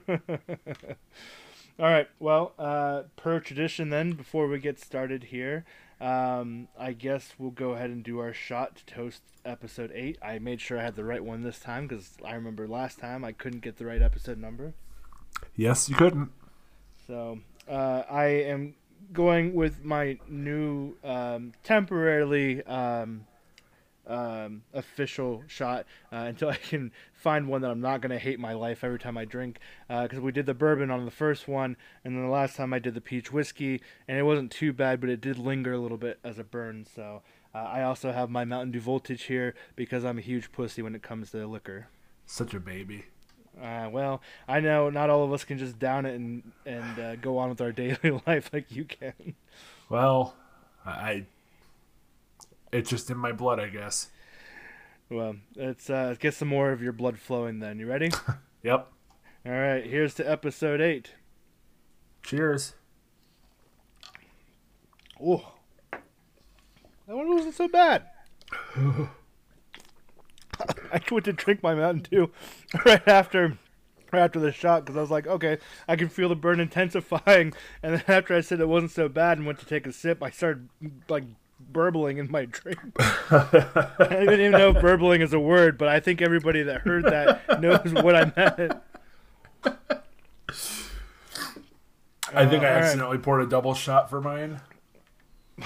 All right. Well, uh, per tradition, then, before we get started here, um, I guess we'll go ahead and do our shot to toast episode 8. I made sure I had the right one this time because I remember last time I couldn't get the right episode number. Yes, you couldn't. So uh, I am going with my new um, temporarily um, um, official shot uh, until I can find one that I'm not going to hate my life every time I drink. Because uh, we did the bourbon on the first one, and then the last time I did the peach whiskey, and it wasn't too bad, but it did linger a little bit as a burn. So uh, I also have my Mountain Dew Voltage here because I'm a huge pussy when it comes to liquor. Such a baby. Uh, well, I know not all of us can just down it and and uh, go on with our daily life like you can. Well, I it's just in my blood, I guess. Well, let's uh, get some more of your blood flowing. Then you ready? yep. All right. Here's to episode eight. Cheers. Oh, that one wasn't so bad. I went to drink my Mountain Dew right after right after the shot because I was like, okay, I can feel the burn intensifying. And then after I said it wasn't so bad and went to take a sip, I started like burbling in my drink. I didn't even know if burbling is a word, but I think everybody that heard that knows what I meant. I think uh, I accidentally right. poured a double shot for mine.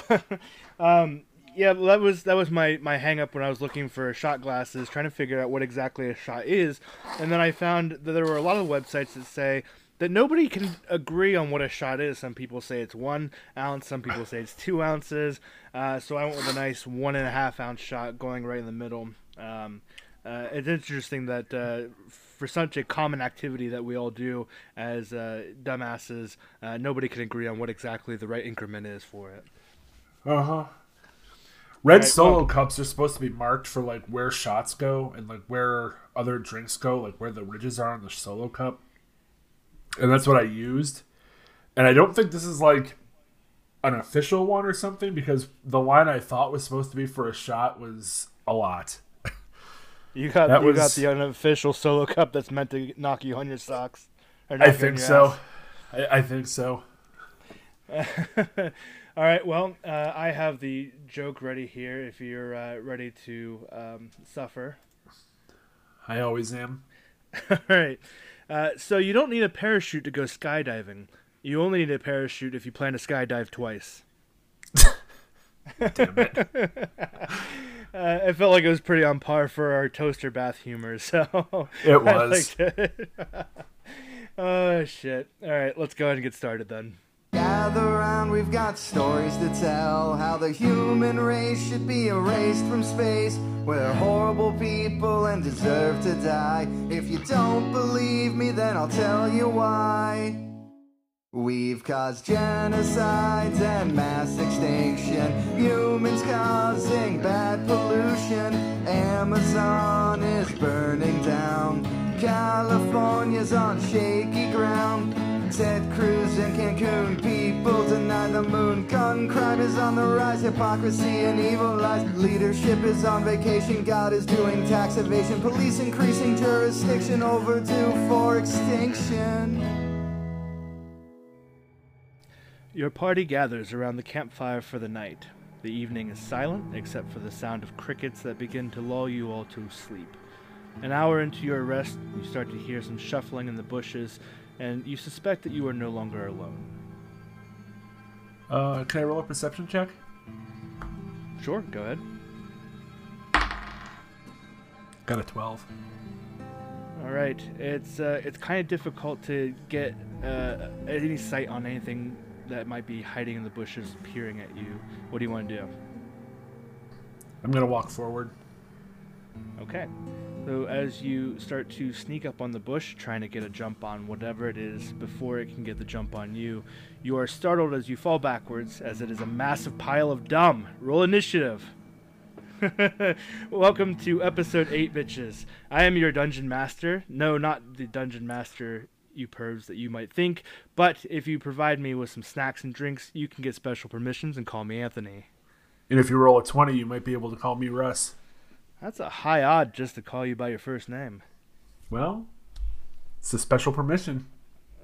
um, yeah, that was that was my my hang up when I was looking for shot glasses, trying to figure out what exactly a shot is, and then I found that there were a lot of websites that say that nobody can agree on what a shot is. Some people say it's one ounce, some people say it's two ounces. Uh, so I went with a nice one and a half ounce shot going right in the middle. Um, uh, it's interesting that uh, for such a common activity that we all do as uh, dumbasses, uh, nobody can agree on what exactly the right increment is for it. Uh huh. Red right, solo well, cups are supposed to be marked for like where shots go and like where other drinks go, like where the ridges are on the solo cup. And that's what I used. And I don't think this is like an official one or something because the line I thought was supposed to be for a shot was a lot. You got that you was, got the unofficial solo cup that's meant to knock you on your socks. I think so. I, I, think so. All right. Well, uh, I have the joke ready here. If you're uh, ready to um, suffer, I always am. All right. Uh, so you don't need a parachute to go skydiving. You only need a parachute if you plan to skydive twice. Damn it. Uh, I felt like it was pretty on par for our toaster bath humor, so it was. It. oh shit! All right, let's go ahead and get started then. Gather around, we've got stories to tell. How the human race should be erased from space. We're horrible people and deserve to die. If you don't believe me, then I'll tell you why. We've caused genocides and mass extinction. Humans causing bad pollution. Amazon is burning down. California's on shaky ground. Ted Cruz in Cancun, people deny the moon. Gun crime is on the rise, hypocrisy and evil lies. Leadership is on vacation, God is doing tax evasion. Police increasing jurisdiction, overdue for extinction. Your party gathers around the campfire for the night. The evening is silent, except for the sound of crickets that begin to lull you all to sleep. An hour into your rest, you start to hear some shuffling in the bushes and you suspect that you are no longer alone. Uh, can I roll a perception check? Sure, go ahead. Got a twelve. All right, it's uh, it's kind of difficult to get uh, any sight on anything that might be hiding in the bushes, peering at you. What do you want to do? I'm gonna walk forward. Okay. So as you start to sneak up on the bush, trying to get a jump on whatever it is before it can get the jump on you, you are startled as you fall backwards, as it is a massive pile of dumb. Roll initiative. Welcome to episode 8, bitches. I am your dungeon master. No, not the dungeon master, you pervs, that you might think, but if you provide me with some snacks and drinks, you can get special permissions and call me Anthony. And if you roll a 20, you might be able to call me Russ. That's a high odd just to call you by your first name. Well, It's a special permission.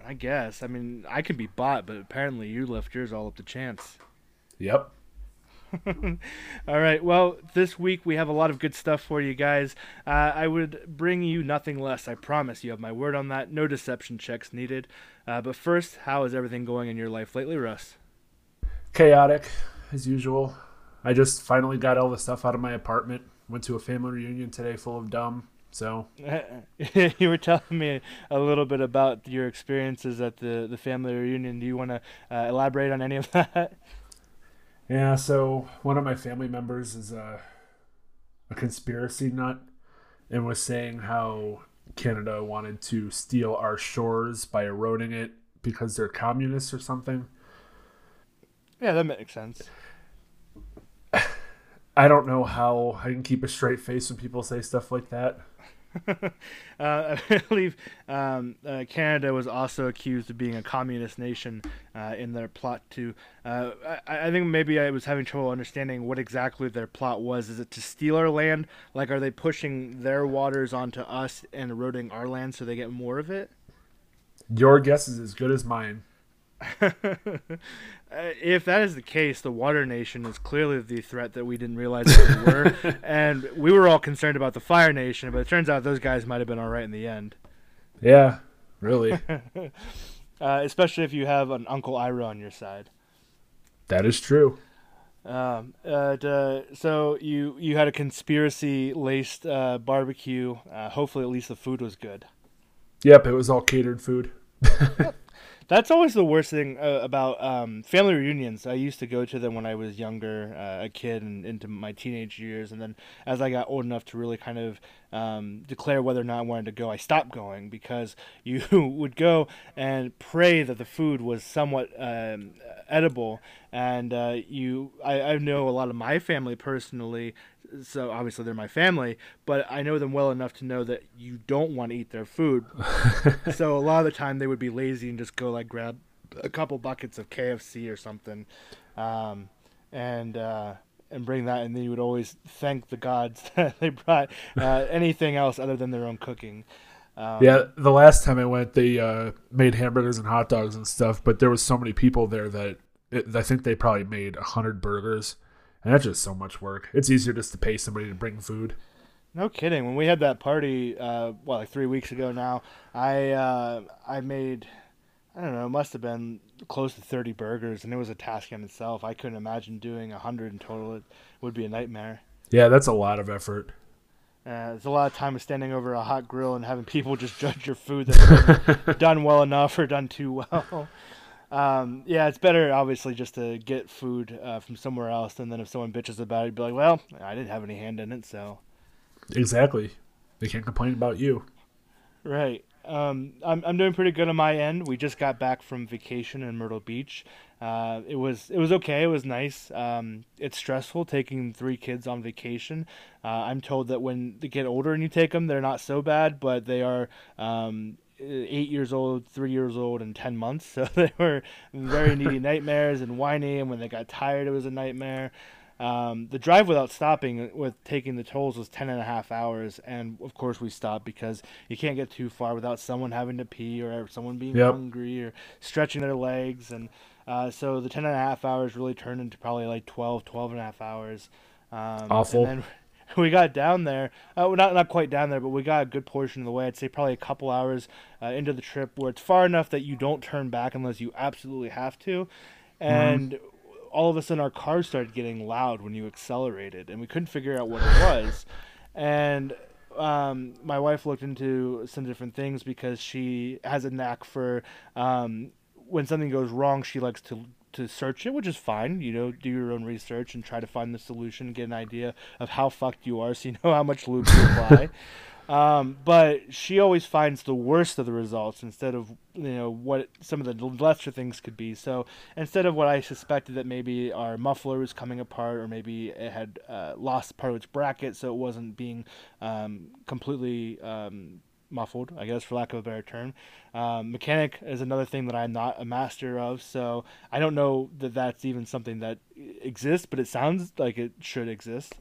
I guess. I mean, I can be bought, but apparently you left yours all up to chance. Yep. All right. Well, this week we have a lot of good stuff for you guys. Uh, I would bring you nothing less. I promise. You have my word on that. No deception checks needed. Uh, but first, how is everything going in your life lately, Russ? Chaotic, as usual. I just finally got all the stuff out of my apartment. Went to a family reunion today full of dumb. So you were telling me a little bit about your experiences at the the family reunion. Do you want to uh, elaborate on any of that? Yeah, so one of my family members is a, a conspiracy nut and was saying how Canada wanted to steal our shores by eroding it because they're communists or something. Yeah, that makes sense. I don't know how I can keep a straight face when people say stuff like that. uh, I believe um, uh, Canada was also accused of being a communist nation uh, in their plot to. Uh, I, I, think maybe I was having trouble understanding what exactly their plot was. Is it to steal our land? Like, are they pushing their waters onto us and eroding our land so they get more of it? Your guess is as good as mine. if that is the case, the Water Nation is clearly the threat that we didn't realize that we were, and we were all concerned about the Fire Nation. But it turns out those guys might have been all right in the end. Yeah, really. uh, especially if you have an Uncle Iroh on your side. That is true. Um, uh, so you you had a conspiracy laced uh, barbecue. Uh, hopefully, at least the food was good. Yep, it was all catered food. That's always the worst thing uh, about um, family reunions. I used to go to them when I was younger, uh, a kid, and into my teenage years. And then as I got old enough to really kind of um, declare whether or not I wanted to go, I stopped going because you would go and pray that the food was somewhat um, edible. And uh, you, I, I know a lot of my family personally so obviously they're my family, but I know them well enough to know that you don't want to eat their food. so a lot of the time they would be lazy and just go like grab a couple buckets of KFC or something, um, and uh, and bring that, and then you would always thank the gods that they brought uh, anything else other than their own cooking. Um, yeah, the last time I went, they uh, made hamburgers and hot dogs and stuff, but there was so many people there that it, I think they probably made a hundred burgers and that's just so much work. It's easier just to pay somebody to bring food. No kidding. When we had that party, uh, well, like three weeks ago now, I uh, I made, I don't know, it must have been close to thirty burgers, and it was a task in itself. I couldn't imagine doing hundred in total. It would be a nightmare. Yeah, that's a lot of effort. Uh, it's a lot of time of standing over a hot grill and having people just judge your food that's done well enough or done too well. Um, yeah, it's better obviously just to get food uh, from somewhere else, and then if someone bitches about it, you'd be like, "Well, I didn't have any hand in it, so." Exactly, they can't complain about you. Right. Um, I'm I'm doing pretty good on my end. We just got back from vacation in Myrtle Beach. Uh, it was it was okay. It was nice. Um, it's stressful taking three kids on vacation. Uh, I'm told that when they get older and you take them, they're not so bad, but they are um, eight years old, three years old, and ten months. So they were very needy nightmares and whiny. And when they got tired, it was a nightmare. Um, the drive without stopping with taking the tolls was 10 and a half hours. And of course, we stopped because you can't get too far without someone having to pee or someone being yep. hungry or stretching their legs. And uh, so the 10 and a half hours really turned into probably like 12, 12 and a half hours. Um, Awful. And then we got down there. Uh, not not quite down there, but we got a good portion of the way. I'd say probably a couple hours uh, into the trip, where it's far enough that you don't turn back unless you absolutely have to. And mm-hmm. all of a sudden, our car started getting loud when you accelerated, and we couldn't figure out what it was. and um, my wife looked into some different things because she has a knack for um, when something goes wrong, she likes to to search it, which is fine. You know, do your own research and try to find the solution, get an idea of how fucked you are, so you know how much lube to apply. um, but she always finds the worst of the results instead of you know what some of the lesser things could be. So instead of what I suspected that maybe our muffler was coming apart, or maybe it had uh, lost part of its bracket, so it wasn't being um, completely um, muffled, I guess, for lack of a better term. Um, mechanic is another thing that I'm not a master of, so I don't know that that's even something that exists, but it sounds like it should exist.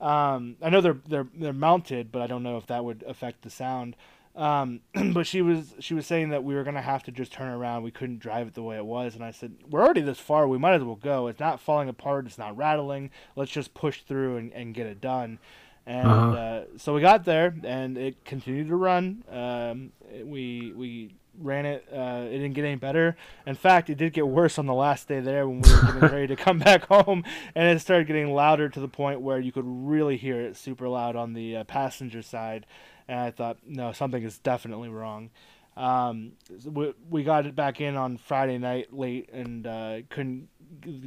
Um, I know they're they're they're mounted, but I don't know if that would affect the sound. Um, but she was she was saying that we were gonna have to just turn around. We couldn't drive it the way it was, and I said, "We're already this far. We might as well go. It's not falling apart. It's not rattling. Let's just push through and, and get it done." And Uh-huh. uh, so we got there, and it continued to run. Um, we we ran it. Uh, it didn't get any better. In fact, it did get worse on the last day there when we were getting ready to come back home, and it started getting louder to the point where you could really hear it super loud on the uh, passenger side. And I thought, no, something is definitely wrong. Um, we, we got it back in on Friday night late and uh, couldn't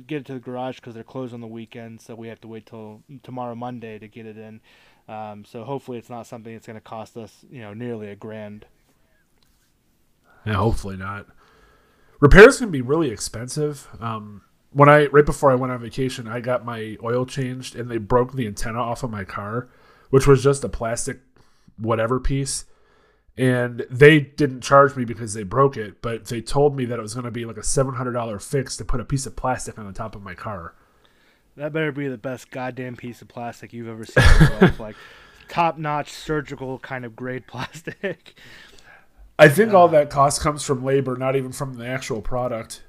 get it to the garage because they're closed on the weekend, so we have to wait till tomorrow Monday to get it in. Um, so hopefully it's not something that's going to cost us, you know, nearly a grand. Yeah, hopefully not. Repairs can be really expensive. Um, when I right before I went on vacation, I got my oil changed, and they broke the antenna off of my car, which was just a plastic whatever piece. And they didn't charge me because they broke it, but they told me that it was going to be like a seven hundred dollar fix to put a piece of plastic on the top of my car. That better be the best goddamn piece of plastic you've ever seen in your life. Like top notch surgical kind of grade plastic. I think all that cost comes from labor, not even from the actual product.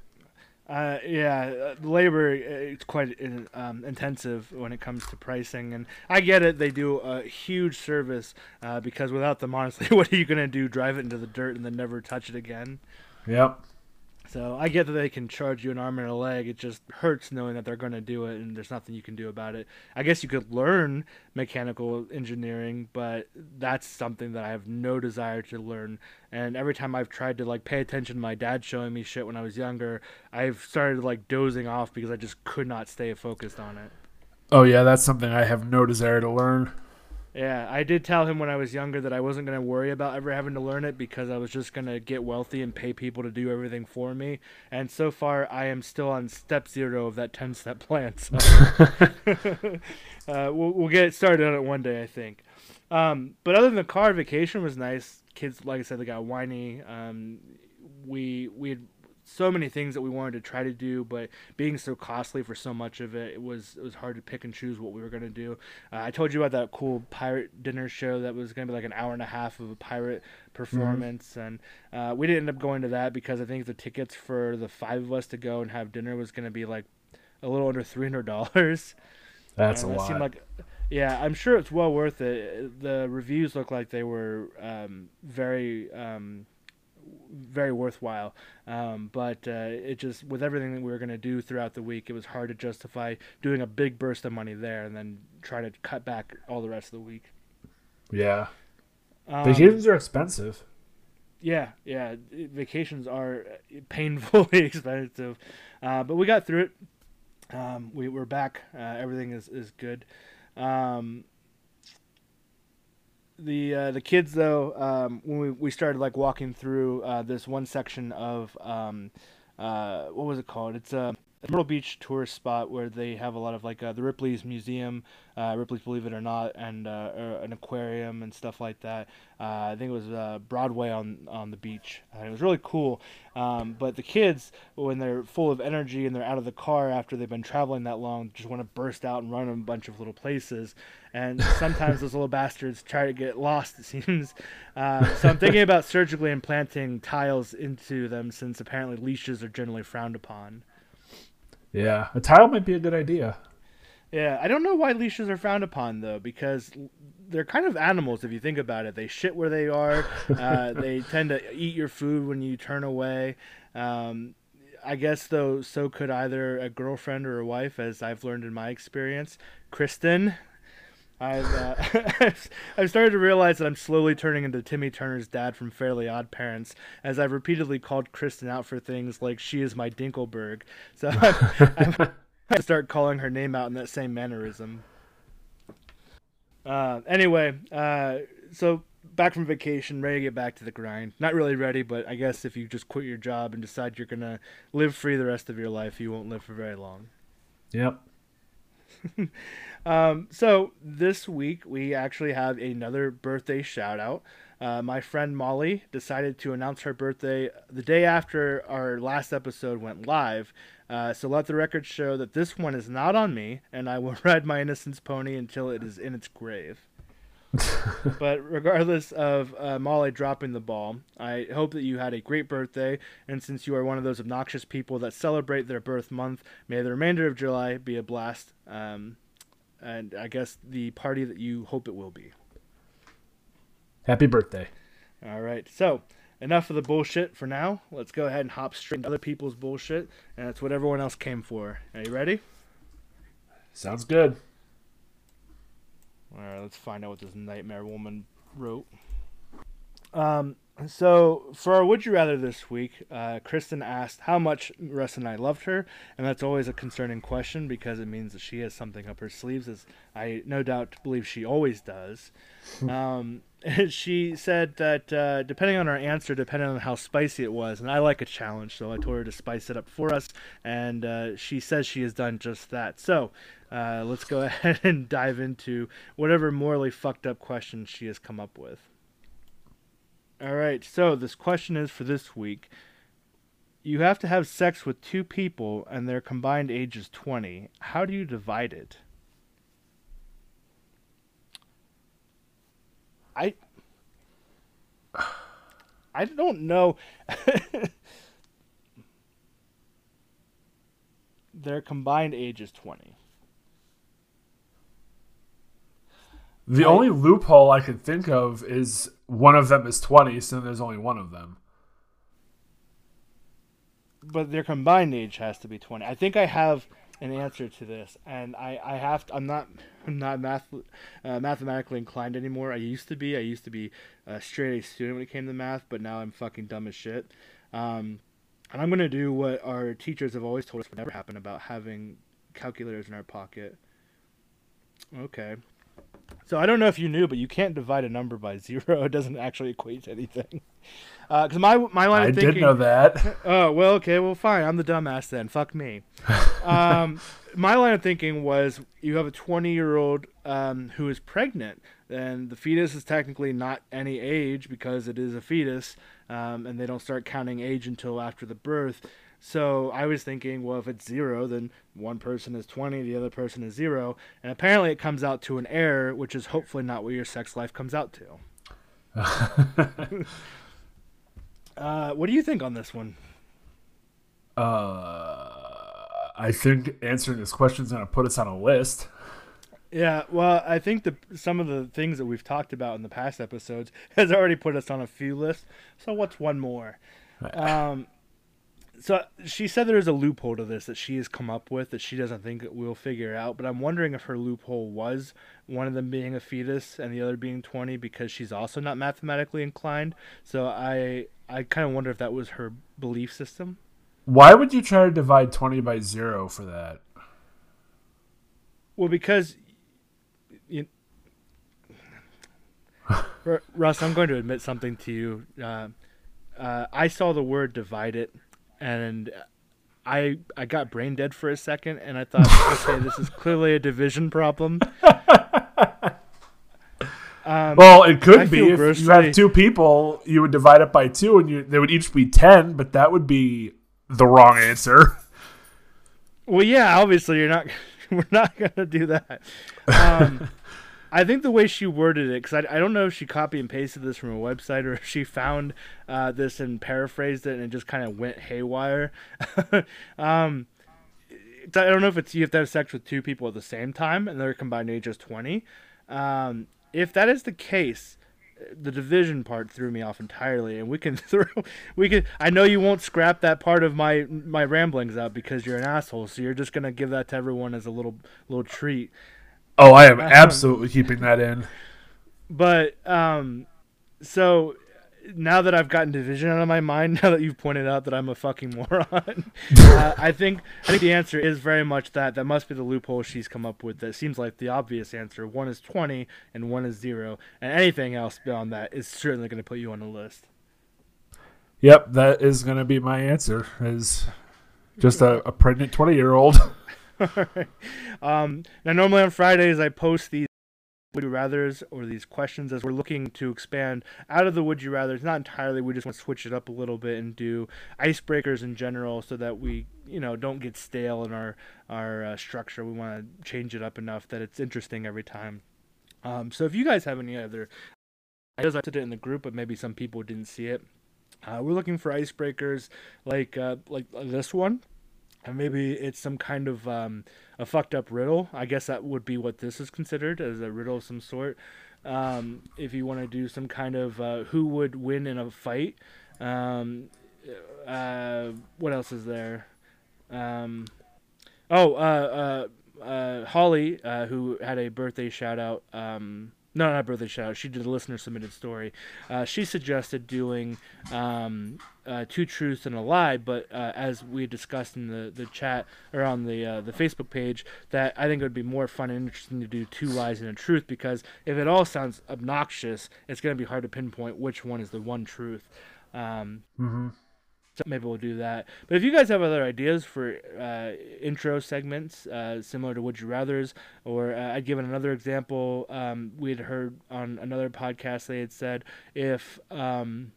Uh, yeah, uh, labor uh, it's quite uh, um, intensive when it comes to pricing, and I get it. They do a huge service uh, because without them, honestly, what are you gonna do? Drive it into the dirt and then never touch it again? Yep. So I get that they can charge you an arm and a leg. It just hurts knowing that they're going to do it, and there's nothing you can do about it. I guess you could learn mechanical engineering, but that's something that I have no desire to learn. And every time I've tried to like pay attention to my dad showing me shit when I was younger, I've started like dozing off because I just could not stay focused on it. Oh yeah, that's something I have no desire to learn. Yeah, I did tell him when I was younger that I wasn't going to worry about ever having to learn it because I was just going to get wealthy and pay people to do everything for me. And so far, I am still on step zero of that 10 step plan. So uh, we'll, we'll get started on it one day, I think. Um, but other than the car, vacation was nice. Kids, like I said, they got whiny. Um, we we had so many things that we wanted to try to do, but being so costly for so much of it, it was it was hard to pick and choose what we were gonna do. Uh, I told you about that cool pirate dinner show that was gonna be like an hour and a half of a pirate performance, and uh, we didn't end up going to that because I think the tickets for the five of us to go and have dinner was gonna be like a little under three hundred dollars. That's a And it lot. seemed like, yeah, I'm sure it's well worth it. The reviews look like they were um, very, um, very worthwhile. Um, but uh, it just, with everything that we were going to do throughout the week, it was hard to justify doing a big burst of money there and then try to cut back all the rest of the week. yeah. Um, Vacations are expensive. Yeah, yeah. Vacations are painfully expensive, uh, but we got through it. Um, we we're back. Uh, everything is is good. Um, the uh, the kids though, um, when we, we started like walking through uh, this one section of um, uh, what was it called? It's a Myrtle Beach tourist spot where they have a lot of like uh, the Ripley's Museum, uh, Ripley's Believe It or Not, and uh, uh, an aquarium and stuff like that. Uh, I think it was uh, Broadway on on the beach. Uh, it was really cool. Um, but the kids, when they're full of energy and they're out of the car after they've been traveling that long, just want to burst out and run in a bunch of little places. And sometimes those little bastards try to get lost. It seems. Uh, so I'm thinking about surgically implanting tiles into them, since apparently leashes are generally frowned upon. Yeah, a tile might be a good idea. Yeah, I don't know why leashes are frowned upon though, because they're kind of animals if you think about it. They shit where they are. Uh, they tend to eat your food when you turn away. Um, I guess though, so could either a girlfriend or a wife, as I've learned in my experience. Kristen, I've uh, I've started to realize that I'm slowly turning into Timmy Turner's dad from Fairly Odd Parents, as I've repeatedly called Kristen out for things like she is my Dinkleberg. So I'm I start calling her name out in that same mannerism. Uh, anyway, uh, so back from vacation, ready to get back to the grind. Not really ready, but I guess if you just quit your job and decide you're gonna live free the rest of your life, you won't live for very long. Yep. Um, so this week we actually have another birthday shout out. Uh, my friend Molly decided to announce her birthday the day after our last episode went live. Uh, so let the record show that this one is not on me, and I will ride my innocence pony until it is in its grave. but regardless of uh, Molly dropping the ball, I hope that you had a great birthday. And since you are one of those obnoxious people that celebrate their birth month, may the remainder of July be a blast. Um, and I guess the party that you hope it will be. Happy birthday. All right. So, enough of the bullshit for now. Let's go ahead and hop straight into other people's bullshit. And that's what everyone else came for. Are you ready? Sounds good. All right, let's find out what this nightmare woman wrote. Um, so for our would you rather this week, uh, Kristen asked how much Russ and I loved her, and that's always a concerning question because it means that she has something up her sleeves, as I no doubt believe she always does. um, she said that uh, depending on our answer, depending on how spicy it was, and I like a challenge, so I told her to spice it up for us, and uh, she says she has done just that. So uh, let's go ahead and dive into whatever morally fucked up question she has come up with. All right, so this question is for this week. You have to have sex with two people and their combined age is 20. How do you divide it? I I don't know. their combined age is 20. The only loophole I can think of is one of them is 20, so there's only one of them. But their combined age has to be 20. I think I have an answer to this, and I, I have to, I'm not I'm not math uh, mathematically inclined anymore. I used to be. I used to be a straight A student when it came to math, but now I'm fucking dumb as shit. Um, and I'm gonna do what our teachers have always told us would never happen about having calculators in our pocket. Okay, so I don't know if you knew, but you can't divide a number by zero. It doesn't actually equate to anything. Because uh, my my line I of thinking. I did know that. Oh well, okay, well fine. I'm the dumbass then. Fuck me. um, my line of thinking was you have a 20 year old um, who is pregnant, and the fetus is technically not any age because it is a fetus, um, and they don't start counting age until after the birth. So I was thinking, well, if it's zero, then one person is 20, the other person is zero. And apparently it comes out to an error, which is hopefully not what your sex life comes out to. uh, what do you think on this one? Uh, I think answering this question is going to put us on a list. Yeah, well, I think the some of the things that we've talked about in the past episodes has already put us on a few lists. So what's one more? Um, so she said there is a loophole to this that she has come up with that she doesn't think we'll figure out. But I'm wondering if her loophole was one of them being a fetus and the other being 20 because she's also not mathematically inclined. So I I kind of wonder if that was her belief system. Why would you try to divide 20 by zero for that? Well, because you, Russ, I'm going to admit something to you. Uh, uh, I saw the word "divide it" and I I got brain dead for a second, and I thought, okay, this is clearly a division problem. Um, well, it could I be if grossly... you have two people, you would divide it by two, and you they would each be ten, but that would be the wrong answer. Well, yeah, obviously you're not. We're not gonna do that. Um, I think the way she worded it, because I, I don't know if she copy and pasted this from a website or if she found uh, this and paraphrased it and it just kind of went haywire. um, I don't know if it's you have to have sex with two people at the same time and their combined age is 20. Um, if that is the case, the division part threw me off entirely and we can throw we can i know you won't scrap that part of my my ramblings out because you're an asshole so you're just to give that to everyone as a little little treat Oh, I am absolutely keeping that in. But um, so now that I've gotten division out of my mind, now that you've pointed out that I'm a fucking moron, uh, I think I think the answer is very much that. That must be the loophole she's come up with. That seems like the obvious answer. One is twenty and one is zero, and anything else beyond that is certainly going to put you on the list. Yep, that is going to be my answer. Is just a, a pregnant twenty year old. um, now, normally on Fridays, I post these would you rather's or these questions as we're looking to expand out of the would you rather's. Not entirely. We just want to switch it up a little bit and do icebreakers in general, so that we, you know, don't get stale in our our uh, structure. We want to change it up enough that it's interesting every time. Um, so if you guys have any other ideas, I put it in the group, but maybe some people didn't see it. Uh, we're looking for icebreakers like uh, like this one, and maybe it's some kind of um, a fucked up riddle. I guess that would be what this is considered as a riddle of some sort. Um, if you want to do some kind of uh, who would win in a fight. Um, uh, what else is there? Um, oh, uh, uh, uh, Holly, uh, who had a birthday shout out. No, not birthday shout out. She did a listener submitted story. Uh, she suggested doing um, uh, two truths and a lie, but uh, as we discussed in the, the chat or on the uh, the Facebook page, that I think it would be more fun and interesting to do two lies and a truth because if it all sounds obnoxious, it's going to be hard to pinpoint which one is the one truth. Um, Mm-hmm. So maybe we'll do that. But if you guys have other ideas for uh, intro segments uh, similar to Would You Rather's, or uh, I'd given another example. Um, we had heard on another podcast they had said if um,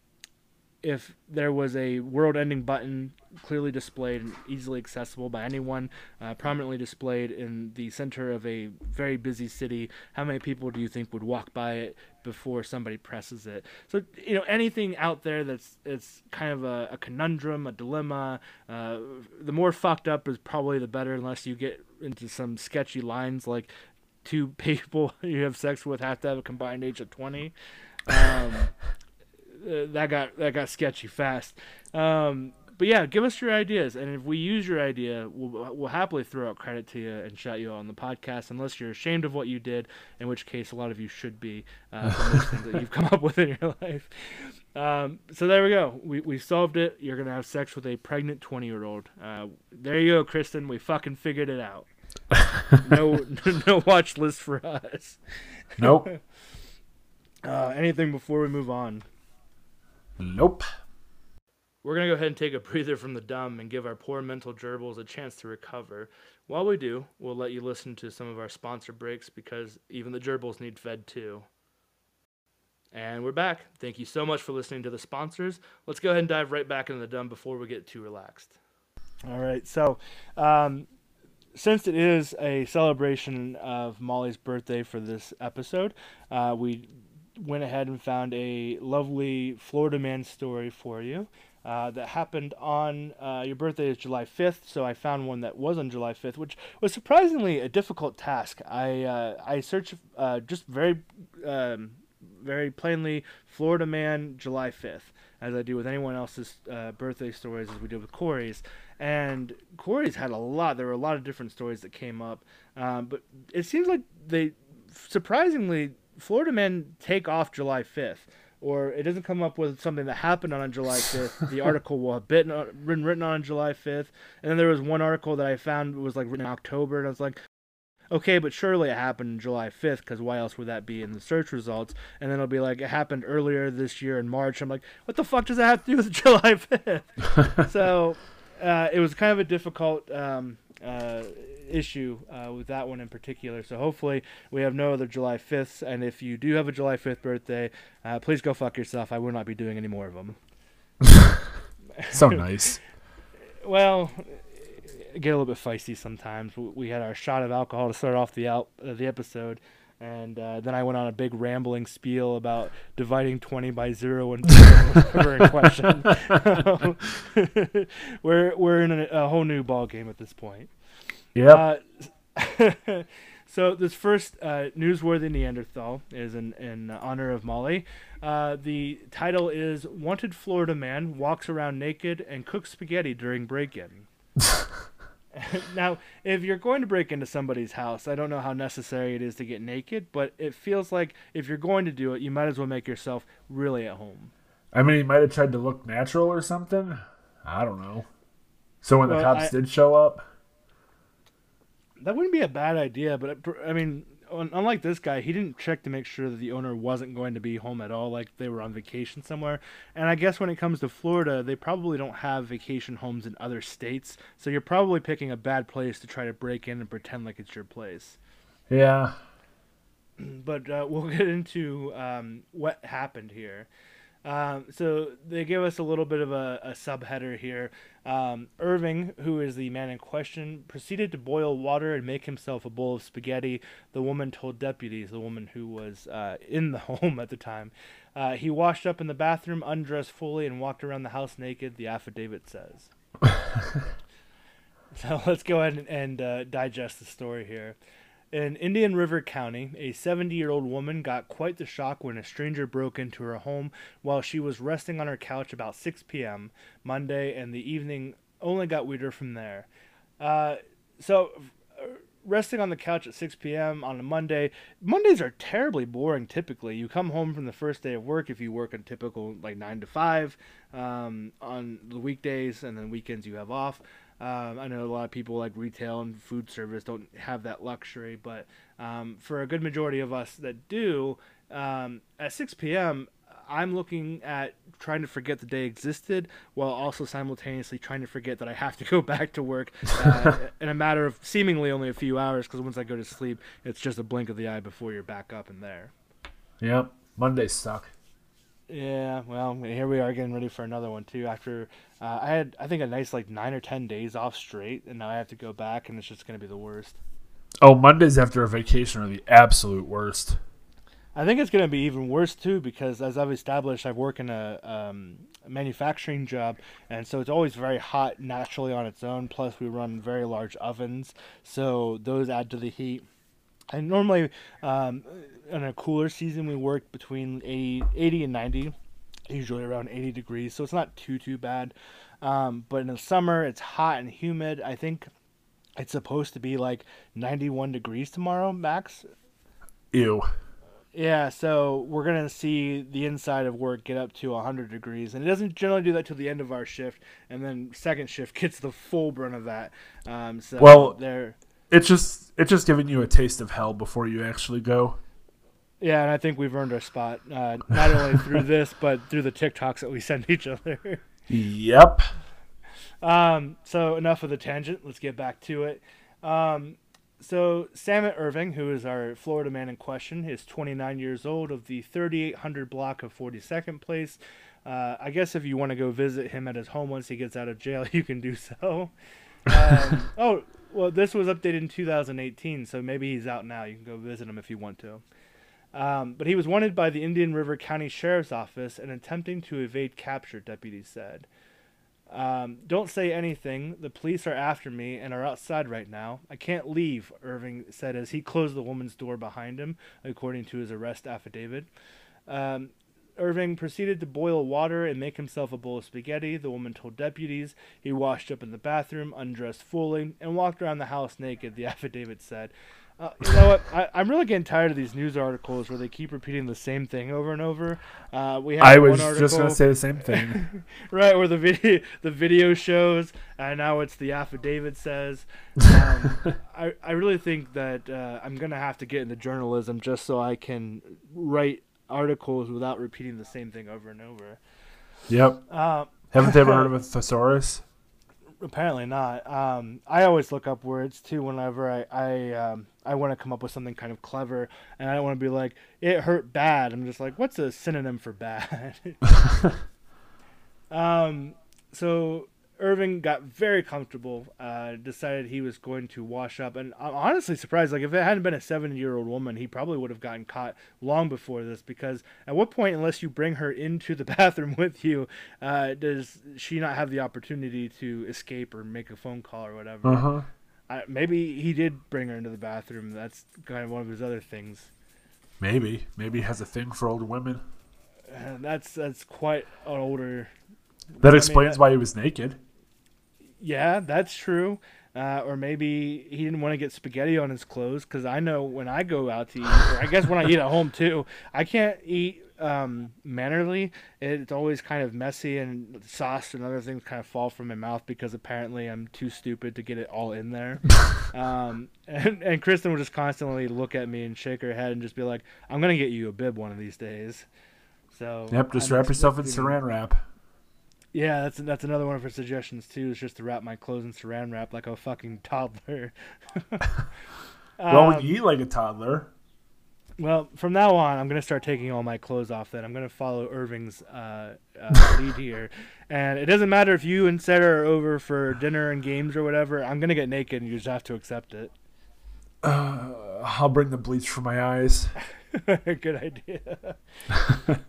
if there was a world-ending button clearly displayed and easily accessible by anyone, uh, prominently displayed in the center of a very busy city, how many people do you think would walk by it before somebody presses it? So you know anything out there that's it's kind of a, a conundrum, a dilemma. Uh, the more fucked up is probably the better, unless you get into some sketchy lines like two people you have sex with have to have a combined age of twenty. Um, uh, that got that got sketchy fast. Um, but yeah, give us your ideas, and if we use your idea, we'll, we'll happily throw out credit to you and shout you out on the podcast. Unless you're ashamed of what you did, in which case a lot of you should be uh, things that you've come up with in your life. Um, so there we go. We we solved it. You're gonna have sex with a pregnant 20 year old. Uh, there you go, Kristen. We fucking figured it out. no no watch list for us. Nope. Uh, anything before we move on? nope. We're going to go ahead and take a breather from the dumb and give our poor mental gerbils a chance to recover. While we do, we'll let you listen to some of our sponsor breaks because even the gerbils need fed too. And we're back. Thank you so much for listening to the sponsors. Let's go ahead and dive right back into the dumb before we get too relaxed. All right. So, um, since it is a celebration of Molly's birthday for this episode, uh, we went ahead and found a lovely Florida man story for you uh, that happened on uh, your birthday is July 5th. So I found one that was on July 5th, which was surprisingly a difficult task. I uh, I searched uh, just very um, very plainly Florida man July 5th, as I do with anyone else's uh, birthday stories, as we did with Corey's. And Corey's had a lot. There were a lot of different stories that came up, um, but it seems like they surprisingly Florida men take off July 5th, or it doesn't come up with something that happened on July 5th. the article will have been written, written on July 5th. And then there was one article that I found was like written in October, and I was like, okay, but surely it happened July 5th, because why else would that be in the search results? And then it'll be like, it happened earlier this year in March. I'm like, what the fuck does that have to do with July 5th? so uh, it was kind of a difficult um, uh, issue uh, with that one in particular. So hopefully we have no other July 5ths. And if you do have a July 5th birthday, uh, please go fuck yourself. I will not be doing any more of them. So nice. Well, get a little bit feisty sometimes. We had our shot of alcohol to start off the out uh, the episode, and uh, then I went on a big rambling spiel about dividing twenty by zero and whatever in question. we're we're in a, a whole new ball game at this point. Yep. Uh, so this first uh, newsworthy Neanderthal is in, in honor of Molly. Uh, the title is "Wanted Florida Man Walks Around Naked and Cooks Spaghetti During Break-In." now, if you're going to break into somebody's house, I don't know how necessary it is to get naked, but it feels like if you're going to do it, you might as well make yourself really at home. I mean, he might have tried to look natural or something. I don't know. So when the cops I- did show up, That wouldn't be a bad idea, but it, I mean, unlike this guy, he didn't check to make sure that the owner wasn't going to be home at all, like they were on vacation somewhere. And I guess when it comes to Florida, they probably don't have vacation homes in other states, so you're probably picking a bad place to try to break in and pretend like it's your place. yeah, But uh, we'll get into um, what happened here. Um, so they give us a little bit of a, a subheader here. Um, Irving, who is the man in question, proceeded to boil water and make himself a bowl of spaghetti. The woman told deputies, the woman who was uh, in the home at the time. Uh, he washed up in the bathroom, undressed fully, and walked around the house naked. The affidavit says. so let's go ahead and, and uh, digest the story here. In Indian River County, a 70 year old woman got quite the shock when a stranger broke into her home while she was resting on her couch about 6 p.m. Monday, and the evening only got weirder from there. Uh, so, uh, resting on the couch at 6 p.m. on a Monday, Mondays are terribly boring typically. You come home from the first day of work if you work a typical like 9 to 5 um, on the weekdays, and then weekends you have off. Um, I know a lot of people like retail and food service don't have that luxury, but um, for a good majority of us that do, um, at 6 p.m., I'm looking at trying to forget the day existed while also simultaneously trying to forget that I have to go back to work uh, in a matter of seemingly only a few hours because once I go to sleep, it's just a blink of the eye before you're back up and there. Yep. Mondays suck. Yeah, well, here we are getting ready for another one too. After uh, I had, I think a nice like nine or ten days off straight, and now I have to go back, and it's just gonna be the worst. Oh, Mondays after a vacation are the absolute worst. I think it's gonna be even worse too because as I've established, I work in a, um, a manufacturing job, and so it's always very hot naturally on its own. Plus, we run very large ovens, so those add to the heat. And normally, um, in a cooler season, we work between 80, 80 and 90, usually around 80 degrees, so it's not too, too bad. Um, but in the summer, it's hot and humid. I think it's supposed to be like 91 degrees tomorrow, max. Ew. Yeah, so we're going to see the inside of work get up to 100 degrees. And it doesn't generally do that till the end of our shift. And then second shift gets the full brunt of that. Um, so Well- they're. It's just it's just giving you a taste of hell before you actually go. Yeah, and I think we've earned our spot uh, not only through this, but through the TikToks that we send each other. Yep. um, so enough of the tangent. Let's get back to it. Um, so Samet Irving, who is our Florida man in question, is 29 years old of the 3800 block of 42nd Place. Uh, I guess if you want to go visit him at his home once he gets out of jail, you can do so. Um, oh, well, this was updated in 2018, so maybe he's out now. You can go visit him if you want to. Um, but he was wanted by the Indian River County Sheriff's Office and attempting to evade capture, deputies said. Um, don't say anything. The police are after me and are outside right now. I can't leave, Irving said as he closed the woman's door behind him, according to his arrest affidavit. Um, Irving proceeded to boil water and make himself a bowl of spaghetti, the woman told deputies. He washed up in the bathroom, undressed fully, and walked around the house naked, the affidavit said. Uh, you know what? I, I'm really getting tired of these news articles where they keep repeating the same thing over and over. Uh, we have I was just gonna say the same thing. right where the video the video shows and now it's the affidavit says um, I, I really think that uh, i'm gonna have to get into journalism just so i can write articles without repeating the same thing over and over yep. uh, Haven't they ever heard of a thesaurus? Apparently not. Um, i always look up words too whenever i i, um, I want to come up with something kind of clever and i don't want to be like it hurt bad. I'm just like what's a synonym for bad? Um, so Irving got very comfortable. Uh, decided he was going to wash up, and I'm honestly surprised. Like if it hadn't been a seven-year-old woman, he probably would have gotten caught long before this. Because at what point, unless you bring her into the bathroom with you, uh, does she not have the opportunity to escape or make a phone call or whatever? Uh huh. I, maybe he did bring her into the bathroom. That's kind of one of his other things. Maybe. Maybe he has a thing for older women. Uh, that's that's quite an older That mean, explains that- why he was naked. Yeah, that's true. Uh, or maybe he didn't want to get spaghetti on his clothes because I know when I go out to eat, or I guess when I eat at home too, I can't eat um, mannerly. It's always kind of messy and sauce and other things kind of fall from my mouth because apparently I'm too stupid to get it all in there. um, and, and Kristen would just constantly look at me and shake her head and just be like, "I'm gonna get you a bib one of these days." So Yep. Just I'm wrap yourself in saran wrap. Yeah, that's that's another one of her suggestions too. Is just to wrap my clothes in saran wrap like a fucking toddler. well, Um, you eat like a toddler, Well, from now on, I'm gonna start taking all my clothes off. Then I'm gonna follow Irving's uh, uh, lead here, and it doesn't matter if you and Sarah are over for dinner and games or whatever. I'm gonna get naked, and you just have to accept it. Uh, I'll bring the bleach for my eyes. Good idea.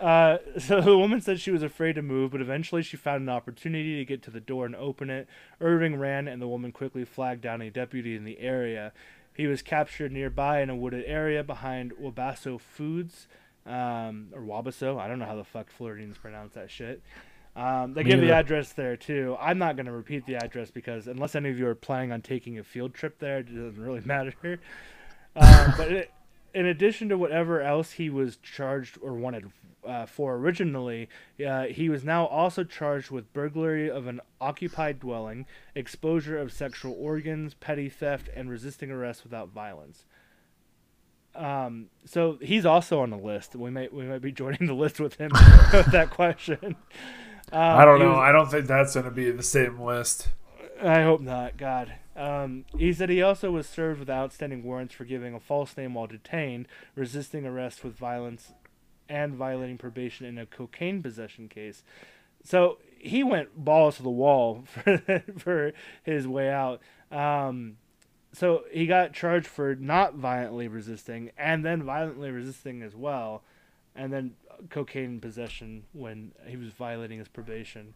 uh, so the woman said she was afraid to move, but eventually she found an opportunity to get to the door and open it. Irving ran, and the woman quickly flagged down a deputy in the area. He was captured nearby in a wooded area behind Wabasso Foods, um, or Wabasso. I don't know how the fuck Floridians pronounce that shit. Um, they Me give the address there too. I'm not going to repeat the address because unless any of you are planning on taking a field trip there, it doesn't really matter. Um, but it, in addition to whatever else he was charged or wanted uh, for originally, uh, he was now also charged with burglary of an occupied dwelling, exposure of sexual organs, petty theft, and resisting arrest without violence. Um, so he's also on the list. We might we might be joining the list with him with that question. Um, I don't know. was- I don't think that's going to be the same list. I hope not. God. Um, he said he also was served with outstanding warrants for giving a false name while detained, resisting arrest with violence, and violating probation in a cocaine possession case. So he went balls to the wall for, for his way out. Um, so he got charged for not violently resisting and then violently resisting as well, and then cocaine possession when he was violating his probation.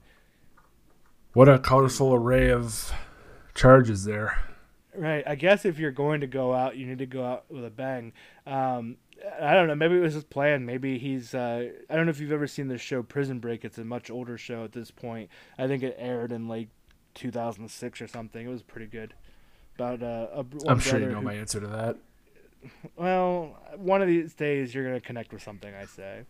What a colorful array of charges there. Right. I guess if you're going to go out, you need to go out with a bang. Um, I don't know. Maybe it was his plan. Maybe he's. Uh, I don't know if you've ever seen the show Prison Break. It's a much older show at this point. I think it aired in like 2006 or something. It was pretty good. About uh, a. I'm sure you know who- my answer to that. Well, one of these days you're gonna connect with something. I say.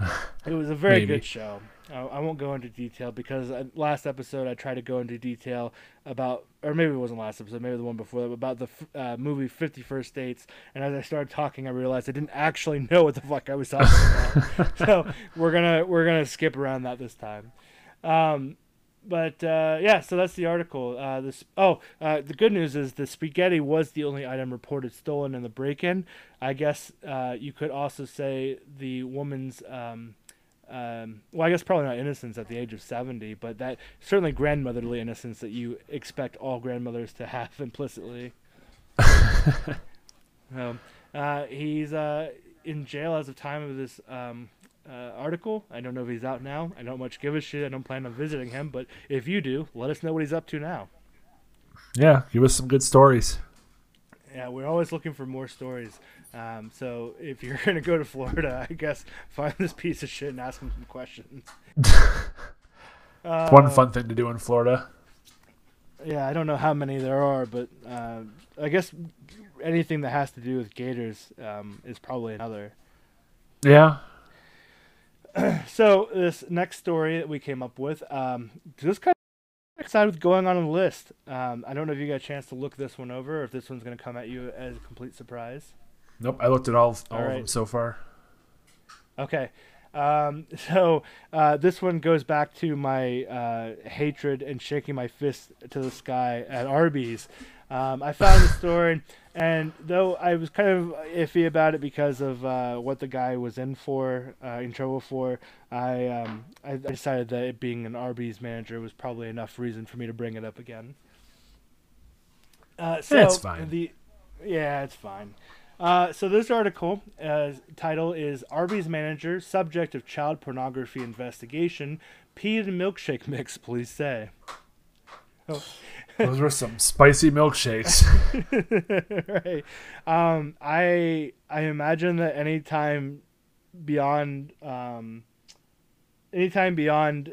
It was a very good show. I, I won't go into detail because uh, last episode I tried to go into detail about, or maybe it wasn't last episode, maybe the one before that, about the uh, movie Fifty First Dates. And as I started talking, I realized I didn't actually know what the fuck I was talking about. so we're gonna we're gonna skip around that this time. Um, but uh, yeah, so that's the article. Uh, this oh, uh, the good news is the spaghetti was the only item reported stolen in the break-in. I guess uh, you could also say the woman's. Um, um, well, I guess probably not innocence at the age of seventy, but that certainly grandmotherly innocence that you expect all grandmothers to have implicitly. um, uh, he's uh, in jail as of time of this um, uh, article. I don't know if he's out now. I don't much give a shit. I don't plan on visiting him, but if you do, let us know what he's up to now. Yeah, give us some good stories. Yeah, we're always looking for more stories. Um, so if you're gonna go to Florida, I guess find this piece of shit and ask him some questions. Uh, One fun thing to do in Florida. Yeah, I don't know how many there are, but uh, I guess anything that has to do with gators um, is probably another. Yeah. So this next story that we came up with, um, just kind of excited with going on the list. Um, I don't know if you got a chance to look this one over, or if this one's going to come at you as a complete surprise. Nope. I looked at all, all, All of them so far. Okay. Um, so uh, this one goes back to my uh, hatred and shaking my fist to the sky at Arby's. Um, I found the story, and though I was kind of iffy about it because of uh, what the guy was in for, uh, in trouble for, I um, I decided that it being an Arby's manager was probably enough reason for me to bring it up again. Uh, so It's fine. The, yeah, it's fine. Uh, so this article uh, title is Arby's manager subject of child pornography investigation. Pea and milkshake mix, please say. Oh. Those were some spicy milkshakes. right. Um, I I imagine that anytime beyond um, anytime beyond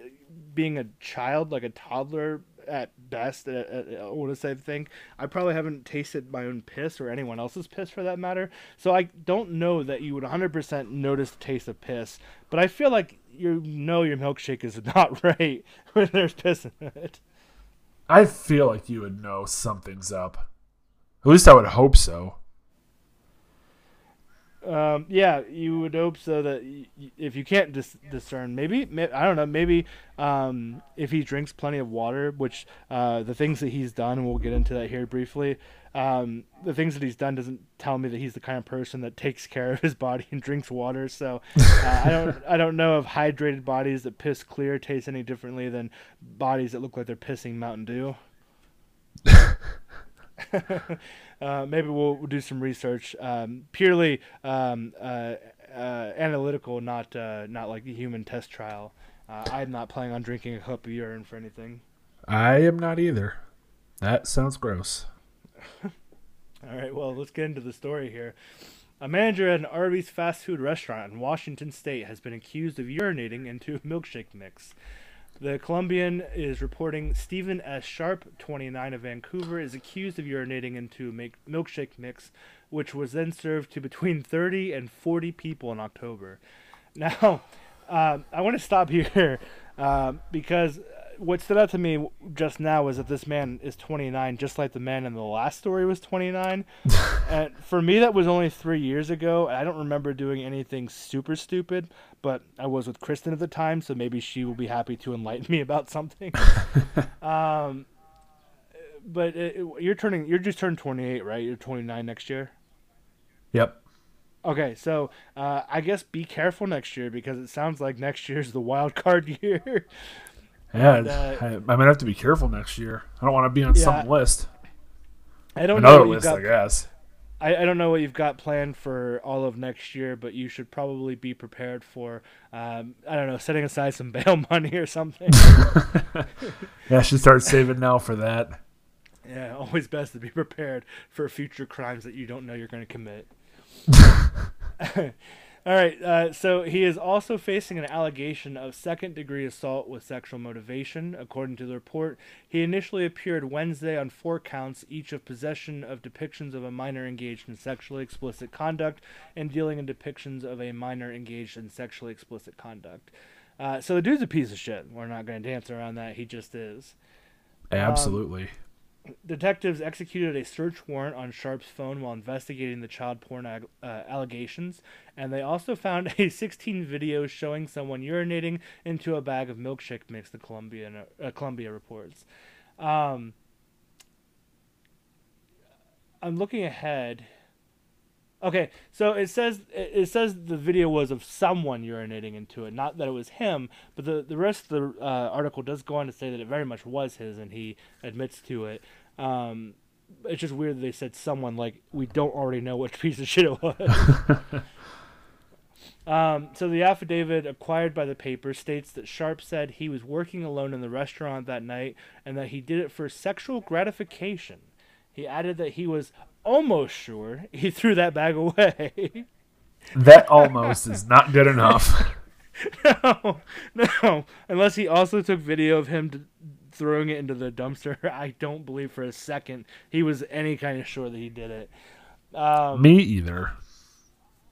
being a child, like a toddler at best, I want to say the thing. I probably haven't tasted my own piss or anyone else's piss for that matter. So I don't know that you would 100% notice the taste of piss, but I feel like you know your milkshake is not right when there's piss in it. I feel like you would know something's up. At least I would hope so. Um, yeah, you would hope so that y- if you can't dis- discern, maybe, may- I don't know, maybe um, if he drinks plenty of water, which uh, the things that he's done, and we'll get into that here briefly. Um, the things that he's done doesn't tell me that he's the kind of person that takes care of his body and drinks water. So uh, I don't, I don't know if hydrated bodies that piss clear taste any differently than bodies that look like they're pissing Mountain Dew. uh, maybe we'll, we'll do some research, um, purely um, uh, uh, analytical, not uh, not like a human test trial. Uh, I'm not planning on drinking a cup of urine for anything. I am not either. That sounds gross. All right, well, let's get into the story here. A manager at an Arby's fast food restaurant in Washington state has been accused of urinating into a milkshake mix. The Columbian is reporting Stephen S. Sharp, 29 of Vancouver, is accused of urinating into a milkshake mix, which was then served to between 30 and 40 people in October. Now, um, I want to stop here um, because what stood out to me just now was that this man is 29, just like the man in the last story was 29. and for me, that was only three years ago. I don't remember doing anything super stupid, but I was with Kristen at the time, so maybe she will be happy to enlighten me about something. um, but it, you're turning, you're just turned 28, right? You're 29 next year. Yep. Okay, so uh, I guess be careful next year because it sounds like next year's the wild card year. Yeah, And, uh, I, I might have to be careful next year. I don't want to be on Yeah. some list. I don't know Another what you've list, got I guess. I, I don't know what you've got planned for all of next year, but you should probably be prepared for, um, I don't know, setting aside some bail money or something. Yeah, I should start saving now for that. yeah, always best to be prepared for future crimes that you don't know you're going to commit. all right, uh, so he is also facing an allegation of second degree assault with sexual motivation. According to the report, he initially appeared Wednesday on four counts, each of possession of depictions of a minor engaged in sexually explicit conduct and dealing in depictions of a minor engaged in sexually explicit conduct. Uh, so the dude's a piece of shit. We're not going to dance around that. He just is. Absolutely. Detectives executed a search warrant on Sharp's phone while investigating the child porn ag- uh, allegations, and they also found a 16 video showing someone urinating into a bag of milkshake mix. The Columbian uh, Columbia reports. Um, I'm looking ahead. Okay, so it says it says the video was of someone urinating into it, not that it was him. But the the rest of the uh, article does go on to say that it very much was his, and he admits to it. Um, it's just weird that they said someone like we don't already know which piece of shit it was. Um, so the affidavit acquired by the paper states that Sharp said he was working alone in the restaurant that night and that he did it for sexual gratification. He added that he was almost sure he threw that bag away. That almost is not good enough. no, no, unless he also took video of him throwing it into the dumpster. I don't believe for a second he was any kind of sure that he did it. Um, Me either.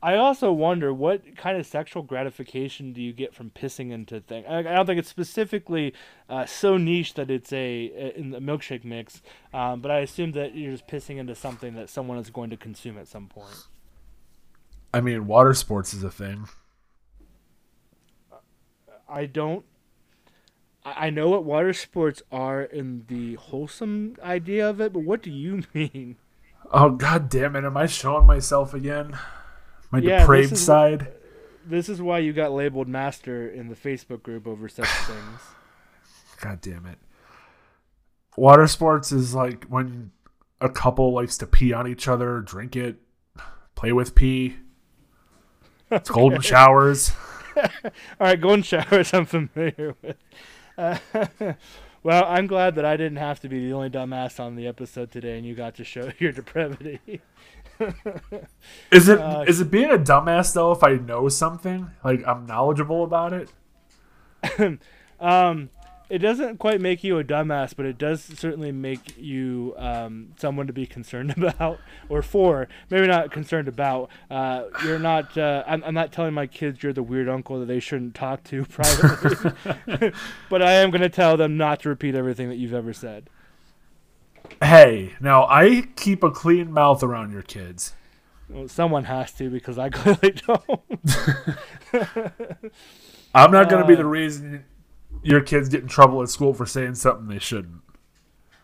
I also wonder what kind of sexual gratification do you get from pissing into things. I, I don't think it's specifically uh, so niche that it's a in the milkshake mix, um, but I assume that you're just pissing into something that someone is going to consume at some point. I mean, water sports is a thing. I don't. I know what water sports are in the wholesome idea of it, but what do you mean? Oh god damn it! Am I showing myself again? My Yeah, depraved this is- side. This is why you got labeled master in the Facebook group over such things. God damn it. Water sports is like when a couple likes to pee on each other, drink it, play with pee. It's golden showers. All right, golden showers I'm familiar with. Uh, well, I'm glad that I didn't have to be the only dumbass on the episode today, and you got to show your depravity. Is it Uh, is it being a dumbass though if I know something? Like I'm knowledgeable about it? Um, it doesn't quite make you a dumbass, but it does certainly make you um, someone to be concerned about, or for. Maybe not concerned about. Uh, you're not. Uh, I'm, I'm not telling my kids you're the weird uncle that they shouldn't talk to privately, but I am going to tell them not to repeat everything that you've ever said. Hey, now I keep a clean mouth around your kids. Well, someone has to because I clearly don't. I'm not going to be Uh, the reason your kids get in trouble at school for saying something they shouldn't.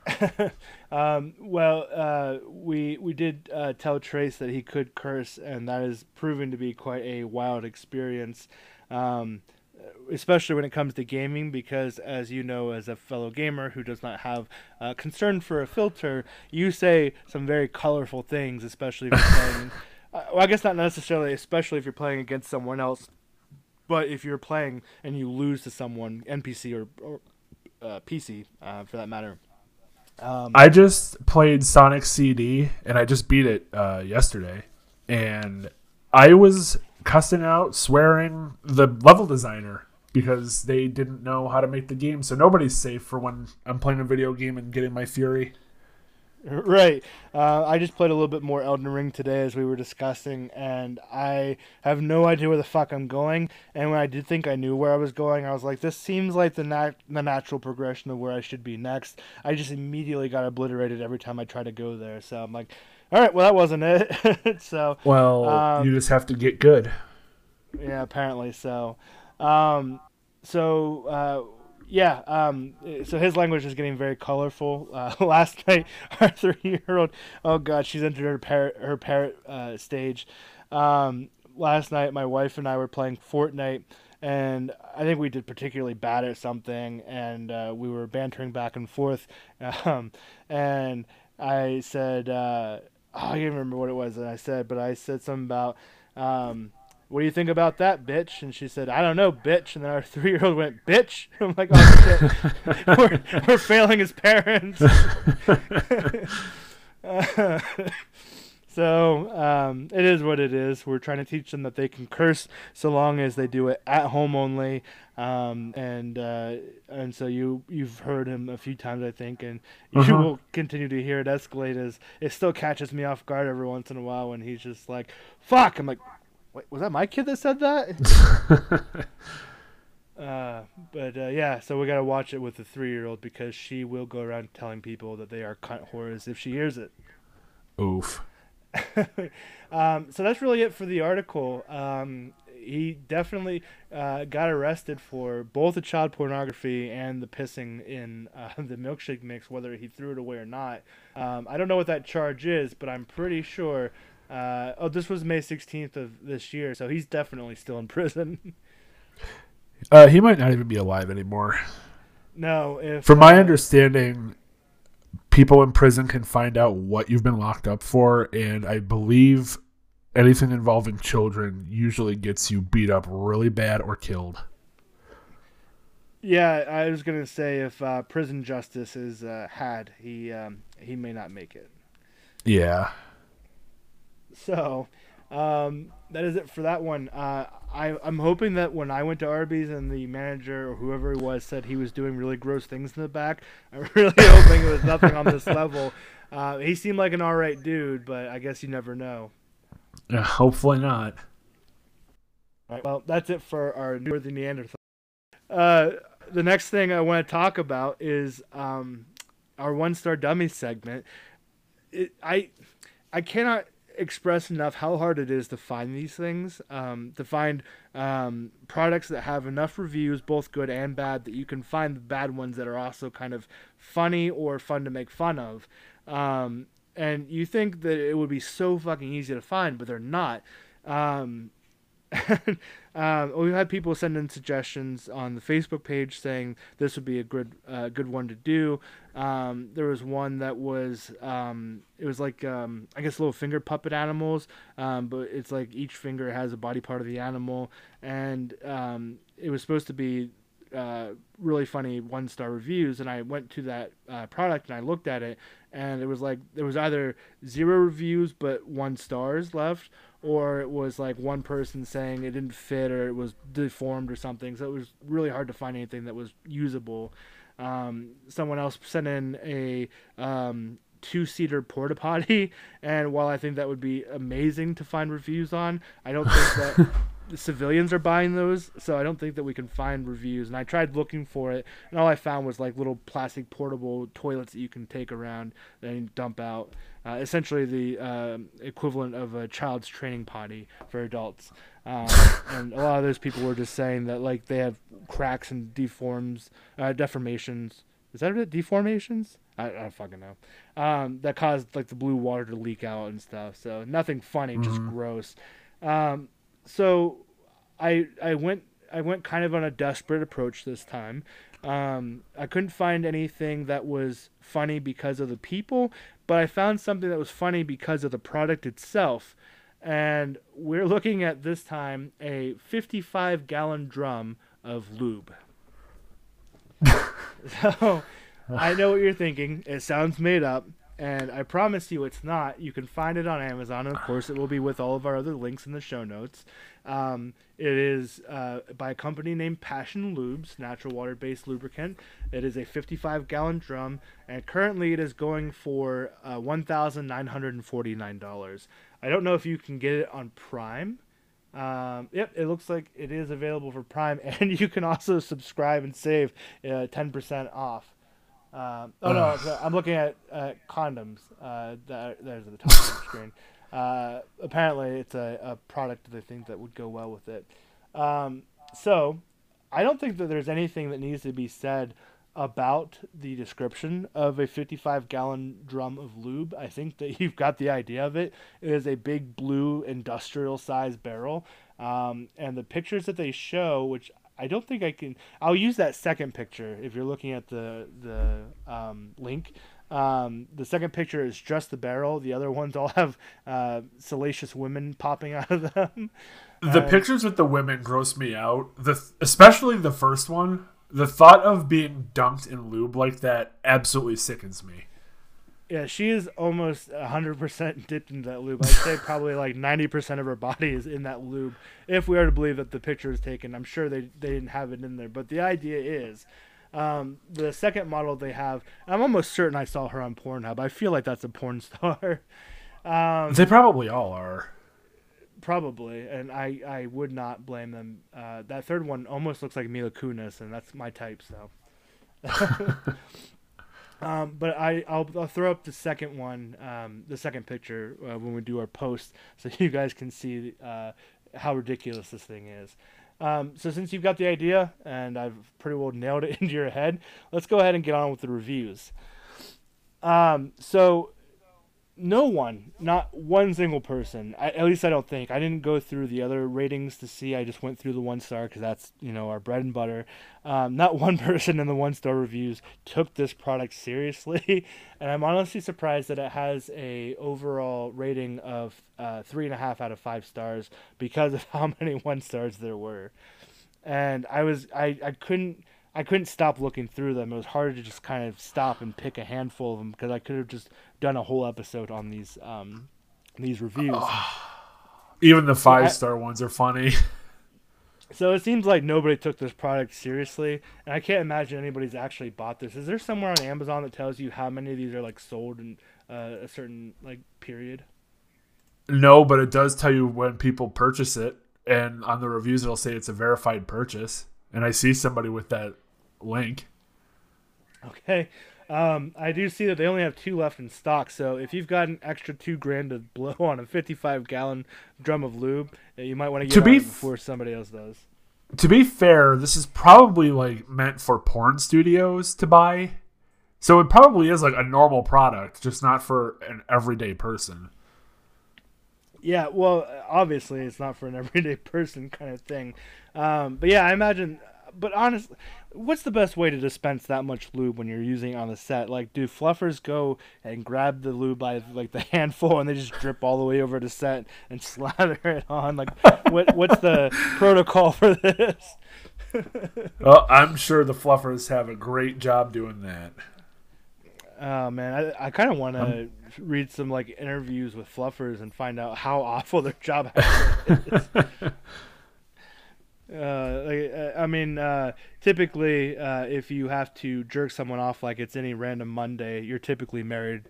Um, well, uh, we we did uh, tell Trace that he could curse, and that has proven to be quite a wild experience, um, especially when it comes to gaming. Because, as you know, as a fellow gamer who does not have uh, concern for a filter, you say some very colorful things, especially if you're playing. Uh, well, I guess not necessarily, especially if you're playing against someone else. But if you're playing and you lose to someone, NPC or, or uh, PC, uh, for that matter. Um, I just played Sonic CD and I just beat it uh, yesterday, and I was cussing out, swearing the level designer because they didn't know how to make the game. So nobody's safe for when I'm playing a video game and getting my fury. Right. Uh, I just played a little bit more Elden Ring today as we were discussing, and I have no idea where the fuck I'm going. And when I did think I knew where I was going, I was like, this seems like the, nat- the natural progression of where I should be next. I just immediately got obliterated every time I tried to go there. So I'm like, all right, well, that wasn't it. so, Well, Um, you just have to get good. yeah, apparently so. Um, so uh, yeah, um, so his language is getting very colorful. Uh, last night, our three-year-old, oh god, she's entered her parrot her parrot uh, stage. Um, last night, my wife and I were playing Fortnite. And I think we did particularly bad at something, and uh, we were bantering back and forth. Um, and I said, uh, oh, I can't remember what it was that I said, but I said something about, um, what do you think about that, bitch? And she said, I don't know, bitch. And then our three year old went, bitch. I'm like, oh, shit. we're, we're failing as parents. so um, it is what it is. We're trying to teach them that they can curse so long as they do it at home only. Um, and uh, and so you you've heard him a few times, I think, and you Uh-huh. will continue to hear it escalate. As it still catches me off guard every once in a while when he's just like, "Fuck!" I'm like, Wait, was that my kid that said that? uh, but uh, yeah, so we gotta watch it with the three-year-old because she will go around telling people that they are cunt whores if she hears it. Oof. um, so that's really it for the article. Um, he definitely uh, got arrested for both the child pornography and the pissing in uh, the milkshake mix, whether he threw it away or not. Um, I don't know what that charge is, but I'm pretty sure. Uh, oh, this was May 16th of this year, so he's definitely still in prison. Uh, he might not even be alive anymore. no, if From my uh, understanding, people in prison can find out what you've been locked up for, and I believe anything involving children usually gets you beat up really bad or killed. Yeah, I was gonna say if uh, prison justice is uh, had, he um, he may not make it. Yeah. So, um, that is it for that one. Uh, I, I'm hoping that when I went to Arby's and the manager or whoever he was said he was doing really gross things in the back, I'm really hoping it was nothing on this level. Uh, he seemed like an alright dude, but I guess you never know. Yeah, hopefully not. All right, well, that's it for our Worthy Neanderthal. Uh, the next thing I want to talk about is um, our one star dummy segment. It, I I cannot express enough how hard it is to find these things, um, to find um, products that have enough reviews, both good and bad, that you can find the bad ones that are also kind of funny or fun to make fun of. Um, and you think that it would be so fucking easy to find, but they're not. Um, we've had people send in suggestions on the Facebook page saying this would be a good uh, good one to do. Um, there was one that was um, it was like um, I guess little finger puppet animals, um, but it's like each finger has a body part of the animal, and um, it was supposed to be uh, really funny one star reviews. And I went to that uh, product and I looked at it, and it was like there was either zero reviews but one stars left, or it was like one person saying it didn't fit or it was deformed or something. So it was really hard to find anything that was usable. Um, someone else sent in a um, two-seater porta potty, and while I think that would be amazing to find reviews on, I don't think that civilians are buying those, so I don't think that we can find reviews. And I tried looking for it, and all I found was like little plastic portable toilets that you can take around and dump out. Uh, essentially, the uh, equivalent of a child's training potty for adults. Um, and a lot of those people were just saying that like they have cracks and deforms, uh, deformations. Is that it? Deformations? I, I don't fucking know. Um, that caused like the blue water to leak out and stuff. So nothing funny, just gross. Um, so I I went I went kind of on a desperate approach this time. Um, I couldn't find anything that was funny because of the people, but I found something that was funny because of the product itself. And we're looking at this time a 55 gallon drum of lube. so I know what you're thinking. It sounds made up, and I promise you it's not. You can find it on Amazon. And of course, it will be with all of our other links in the show notes. Um, it is uh, by a company named Passion Lubes, natural water based lubricant. It is a 55 gallon drum, and currently it is going for uh, $1,949. I don't know if you can get it on Prime. Um, yep, it looks like it is available for Prime, and you can also subscribe and save uh, 10% off. Um, oh no, I'm looking at uh, condoms. Uh, that, there's at the top of the screen. Uh, apparently, it's a, a product that I think that would go well with it. Um, so, I don't think that there's anything that needs to be said about the description of a 55 gallon drum of lube. I think that you've got the idea of it. It is a big blue industrial size barrel. Um, and the pictures that they show, which I don't think I can. I'll use that second picture if you're looking at the the um, link. Um, the second picture is just the barrel. The other ones all have uh, salacious women popping out of them. The pictures with the women gross me out. The especially the first one. The thought of being dunked in lube like that absolutely sickens me. Yeah, she is almost 100% dipped into that lube. I'd say probably like 90% of her body is in that lube. If we are to believe that the picture is taken, I'm sure they, they didn't have it in there. But the idea is um, the second model they have, I'm almost certain I saw her on Pornhub. I feel like that's a porn star. um, They probably all are. probably, and I, I would not blame them. Uh, that third one almost looks like Mila Kunis, and that's my type, so. Um, but I I'll, I'll throw up the second one, um, the second picture uh, when we do our post, so you guys can see uh, how ridiculous this thing is. Um, so since you've got the idea and I've pretty well nailed it into your head, let's go ahead and get on with the reviews. Um, so no one, not one single person, I, at least I don't think. I didn't go through the other ratings to see. I just went through the one star because that's you know our bread and butter. Um, not one person in the one star reviews took this product seriously, and I'm honestly surprised that it has a overall rating of uh, three and a half out of five stars because of how many one stars there were. And I was I, I couldn't I couldn't stop looking through them. It was hard to just kind of stop and pick a handful of them because I could have just done a whole episode on these um, these reviews. Even the five star ones are funny. So it seems like nobody took this product seriously, and I can't imagine anybody's actually bought this. Is there somewhere on Amazon that tells you how many of these are like sold in uh, a certain like period? no, but it does tell you when people purchase it, and on the reviews it'll say it's a verified purchase. And I see somebody with that link. Okay. Um, I do see that they only have two left in stock, so if you've got an extra two grand to blow on a 55 gallon drum of lube, uh, you might want to get To be it f- before somebody else does. To be fair, this is probably like meant for porn studios to buy. So it probably is like a normal product, just not for an everyday person. Yeah, well, obviously it's not for an everyday person kind of thing. Um, but yeah, I imagine. But honestly, what's the best way to dispense that much lube when you're using it on the set? Like, do fluffers go and grab the lube by like the handful and they just drip all the way over to set and slather it on? Like, what what's the protocol for this? Well, I'm sure the fluffers have a great job doing that. Oh man, I, I kind of want to um, read some like interviews with fluffers and find out how awful their job actually is. Uh, uh, I mean, uh, typically, uh, if you have to jerk someone off like it's any random Monday, you're typically married.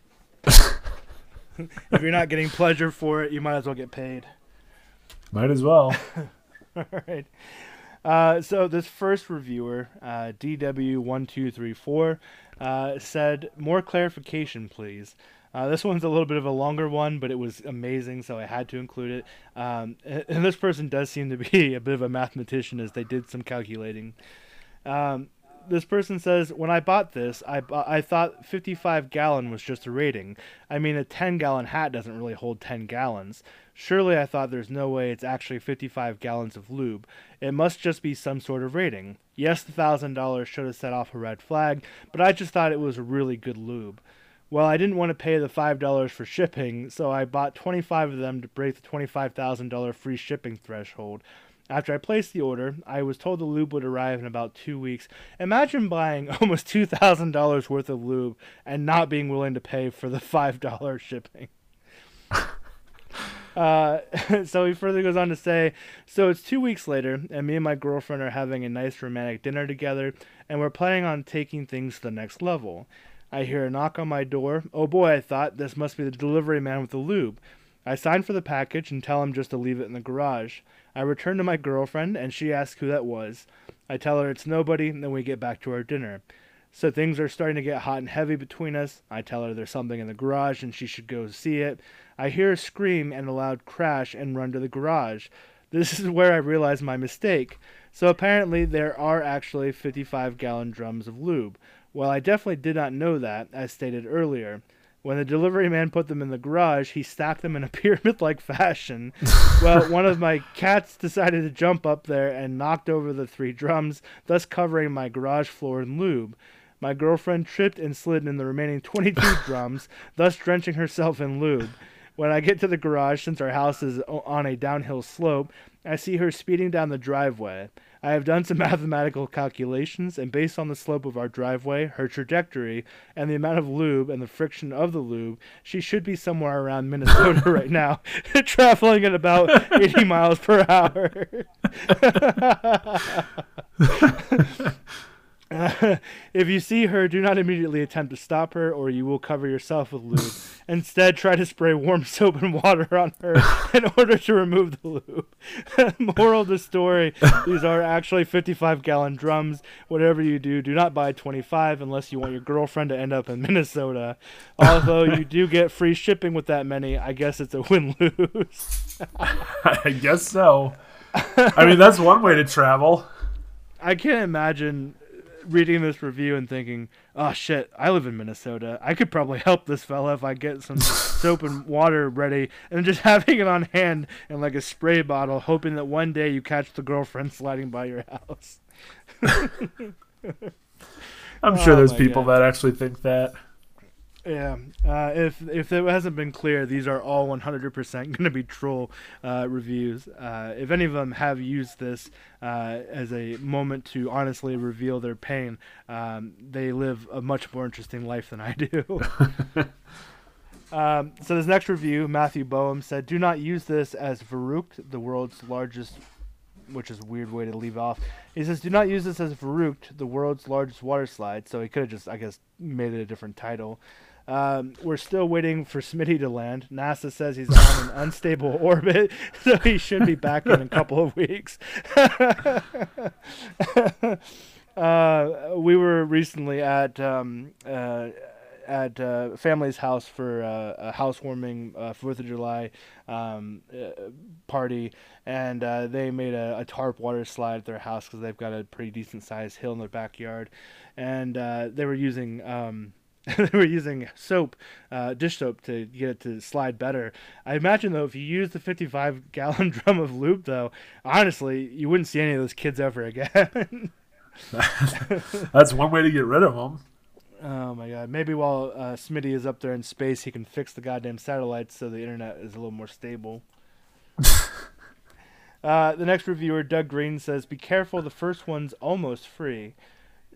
if you're not getting pleasure for it, you might as well get paid. Might as well. All right. Uh, so this first reviewer, uh, DW1234, uh, said, More clarification, please. Uh, this one's a little bit of a longer one, but it was amazing, so I had to include it. Um, and this person does seem to be a bit of a mathematician as they did some calculating. Um, this person says, when I bought this, I, I thought 55 gallon was just a rating. I mean, a 10 gallon hat doesn't really hold 10 gallons. Surely I thought there's no way it's actually 55 gallons of lube. It must just be some sort of rating. Yes, the $1,000 should have set off a red flag, but I just thought it was a really good lube. Well, I didn't want to pay the $5 for shipping, so I bought 25 of them to break the $25,000 free shipping threshold. After I placed the order, I was told the lube would arrive in about two weeks. Imagine buying almost $2,000 worth of lube and not being willing to pay for the $5 shipping. uh, so he further goes on to say So it's two weeks later, and me and my girlfriend are having a nice romantic dinner together, and we're planning on taking things to the next level. I hear a knock on my door. Oh boy, I thought, this must be the delivery man with the lube. I sign for the package and tell him just to leave it in the garage. I return to my girlfriend and she asks who that was. I tell her it's nobody, and then we get back to our dinner. So things are starting to get hot and heavy between us. I tell her there's something in the garage and she should go see it. I hear a scream and a loud crash and run to the garage. This is where I realize my mistake. So apparently there are actually 55 gallon drums of lube. Well, I definitely did not know that, as stated earlier. When the delivery man put them in the garage, he stacked them in a pyramid like fashion. well, one of my cats decided to jump up there and knocked over the three drums, thus covering my garage floor in lube. My girlfriend tripped and slid in the remaining 22 drums, thus drenching herself in lube. When I get to the garage, since our house is on a downhill slope, I see her speeding down the driveway. I have done some mathematical calculations, and based on the slope of our driveway, her trajectory, and the amount of lube and the friction of the lube, she should be somewhere around Minnesota right now, traveling at about 80 miles per hour. Uh, if you see her, do not immediately attempt to stop her, or you will cover yourself with lube. Instead, try to spray warm soap and water on her in order to remove the lube. Moral of the story these are actually 55 gallon drums. Whatever you do, do not buy 25 unless you want your girlfriend to end up in Minnesota. Although you do get free shipping with that many, I guess it's a win lose. I guess so. I mean, that's one way to travel. I can't imagine reading this review and thinking, "Oh shit, I live in Minnesota. I could probably help this fella if I get some soap and water ready." And just having it on hand in like a spray bottle, hoping that one day you catch the girlfriend sliding by your house. I'm sure oh, there's people God. that actually think that. Yeah, uh, if if it hasn't been clear, these are all 100% going to be troll uh, reviews. Uh, if any of them have used this uh, as a moment to honestly reveal their pain, um, they live a much more interesting life than I do. um, so this next review, Matthew Boehm said, "Do not use this as Verrückt, the world's largest." Which is a weird way to leave off. He says, "Do not use this as Verrückt, the world's largest water slide." So he could have just, I guess, made it a different title. Um, we're still waiting for Smitty to land. NASA says he's on an unstable orbit, so he should be back in a couple of weeks. uh, we were recently at um, uh, at uh, family's house for uh, a housewarming uh, Fourth of July um, uh, party, and they made a, a, tarp water slide at their house because they've got a pretty decent sized hill in their backyard, and they were using. They were using soap, uh, dish soap, to get it to slide better. I imagine though, if you use the 55 gallon drum of lube, though, honestly, you wouldn't see any of those kids ever again. That's one way to get rid of them. Oh my god! Maybe while uh, Smitty is up there in space, he can fix the goddamn satellites so the internet is a little more stable. uh, the next reviewer, Doug Green, says, "Be careful. The first one's almost free."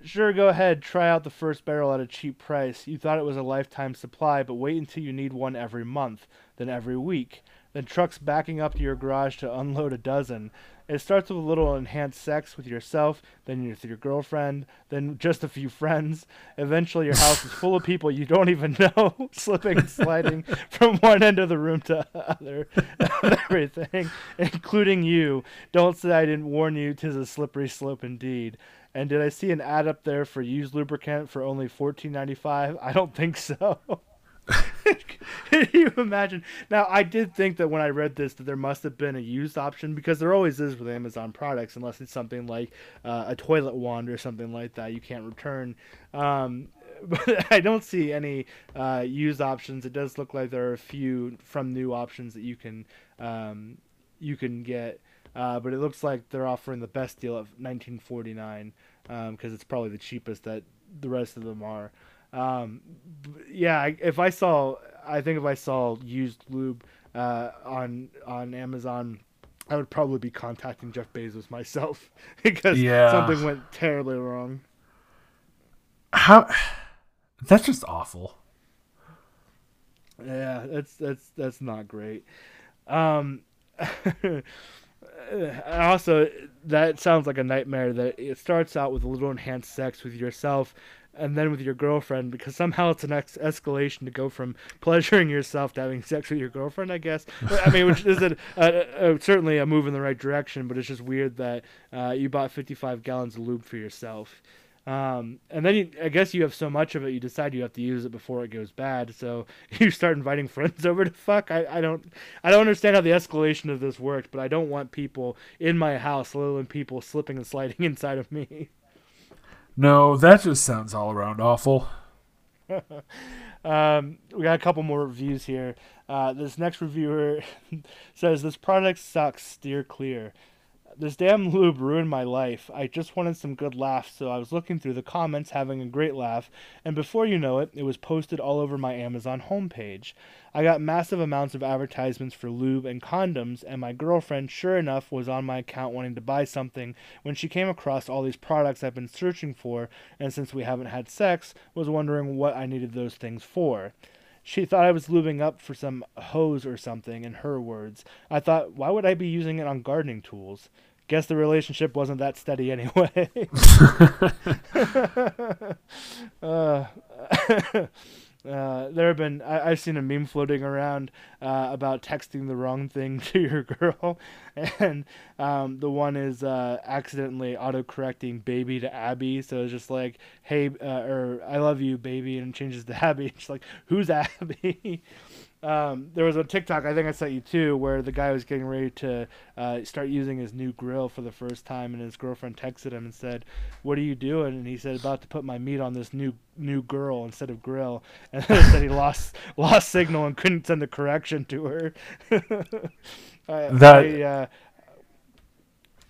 Sure, go ahead, try out the first barrel at a cheap price. You thought it was a lifetime supply, but wait until you need one every month, then every week. Then trucks backing up to your garage to unload a dozen. It starts with a little enhanced sex with yourself, then with your girlfriend, then just a few friends. Eventually, your house is full of people you don't even know, slipping and sliding from one end of the room to other, everything, including you. Don't say I didn't warn you. Tis a slippery slope indeed. And did I see an ad up there for used lubricant for only fourteen ninety five? I don't think so. Can you imagine? Now, I did think that when I read this that there must have been a used option because there always is with Amazon products, unless it's something like uh, a toilet wand or something like that you can't return. Um, but I don't see any uh, used options. It does look like there are a few from new options that you can um, you can get, uh, but it looks like they're offering the best deal of 1949 because um, it's probably the cheapest that the rest of them are. Um, yeah, if I saw, I think if I saw used lube uh, on on Amazon, I would probably be contacting Jeff Bezos myself because Yeah. something went terribly wrong. How? That's just awful. Yeah, that's that's that's not great. Um, also, that sounds like a nightmare. That it starts out with a little enhanced sex with yourself, and then with your girlfriend, because somehow it's an ex- escalation to go from pleasuring yourself to having sex with your girlfriend. I guess. I mean, which is a, a, a, certainly a move in the right direction, but it's just weird that uh, you bought 55 gallons of lube for yourself. Um, and then you, I guess you have so much of it, you decide you have to use it before it goes bad. So you start inviting friends over to fuck. I, I don't, I don't understand how the escalation of this worked, but I don't want people in my house, let alone people slipping and sliding inside of me. No, that just sounds all around awful. Um, we got a couple more reviews here. Uh, this next reviewer says this product sucks. Steer clear. This damn lube ruined my life. I just wanted some good laughs, so I was looking through the comments, having a great laugh, and before you know it, it was posted all over my Amazon homepage. I got massive amounts of advertisements for lube and condoms, and my girlfriend, sure enough, was on my account wanting to buy something when she came across all these products I've been searching for, and since we haven't had sex, was wondering what I needed those things for. She thought I was lubing up for some hose or something, in her words. I thought, why would I be using it on gardening tools? Guess the relationship wasn't that steady anyway. uh, uh, there have been I, I've seen a meme floating around uh, about texting the wrong thing to your girl, and um, the one is uh, accidentally autocorrecting baby to Abby, so it's just like hey uh, or I love you baby, and changes to Abby. It's like who's Abby? Um, there was a TikTok I think I sent you too, where the guy was getting ready to uh, start using his new grill for the first time, and his girlfriend texted him and said, "What are you doing?" And he said, "About to put my meat on this new new girl instead of grill." And then said he lost lost signal and couldn't send a correction to her. I, That- I, uh,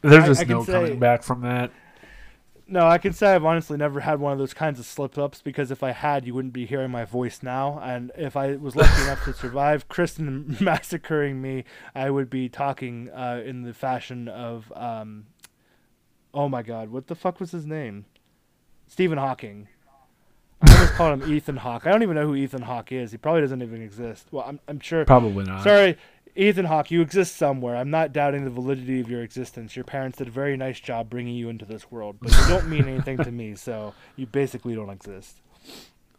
There's I- just no say- coming back from that. No, I can say I've honestly never had one of those kinds of slip ups because if I had, you wouldn't be hearing my voice now. And if I was lucky enough to survive Kristen massacring me, I would be talking uh, in the fashion of, um, oh my god, what the fuck was his name? Stephen Hawking. I almost called him Ethan Hawke. I don't even know who Ethan Hawke is. He probably doesn't even exist. Well, I'm, I'm sure. Probably not. Sorry, Ethan Hawke, you exist somewhere. I'm not doubting the validity of your existence. Your parents did a very nice job bringing you into this world, but you don't mean anything to me, so you basically don't exist.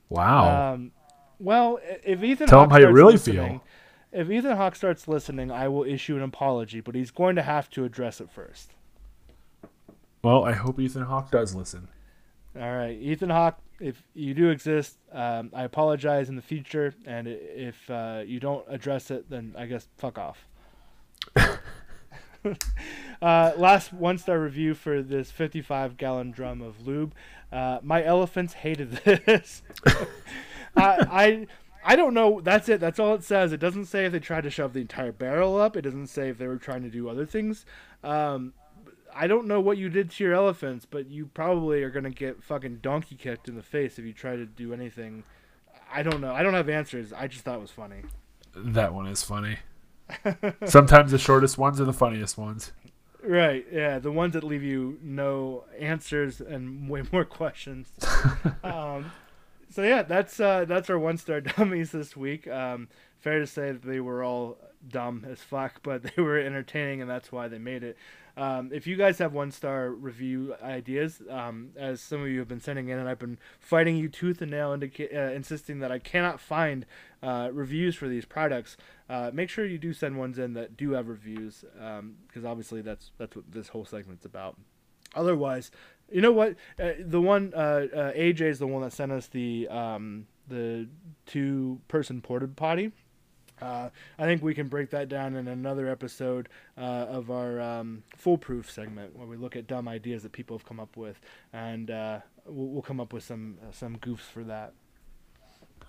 Wow. Um, well, if Ethan Tell Hawke him how you really feel. If Ethan Hawke starts listening, I will issue an apology, but he's going to have to address it first. well, I hope Ethan Hawke does listen. All right, Ethan Hawke, if you do exist, um, I apologize in the future, and if uh, you don't address it, then I guess fuck off. uh, last one star review for this 55 gallon drum of lube. Uh, my elephants hated this. I, I I don't know. That's it. That's all it says. It doesn't say if they tried to shove the entire barrel up. It doesn't say if they were trying to do other things. Um, I don't know what you did to your elephants, but you probably are gonna get fucking donkey kicked in the face if you try to do anything. I don't know. I don't have answers. I just thought it was funny. That one is funny. Sometimes the shortest ones are the funniest ones. Right. Yeah. The ones that leave you no answers and way more questions. um, so yeah, that's uh, that's our one star dummies this week. Um, fair to say that they were all dumb as fuck, but they were entertaining, and that's why they made it. Um, if you guys have one star review ideas, um, as some of you have been sending in, and I've been fighting you tooth and nail, indica- uh, insisting that I cannot find uh, reviews for these products, uh, make sure you do send ones in that do have reviews, because obviously that's that's what this whole segment's about. Otherwise, you know what? Uh, the one uh, uh, AJ is the one that sent us the um, the two person ported potty. Uh, I think we can break that down in another episode uh, of our um, foolproof segment, where we look at dumb ideas that people have come up with, and uh, we'll, we'll come up with some uh, some goofs for that.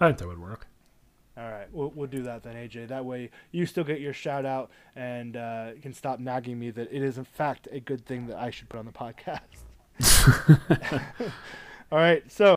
I think that would work. All right, we'll, we'll do that then, AJ. That way you still get your shout out and uh, can stop nagging me that it is, in fact, a good thing that I should put on the podcast. All right, so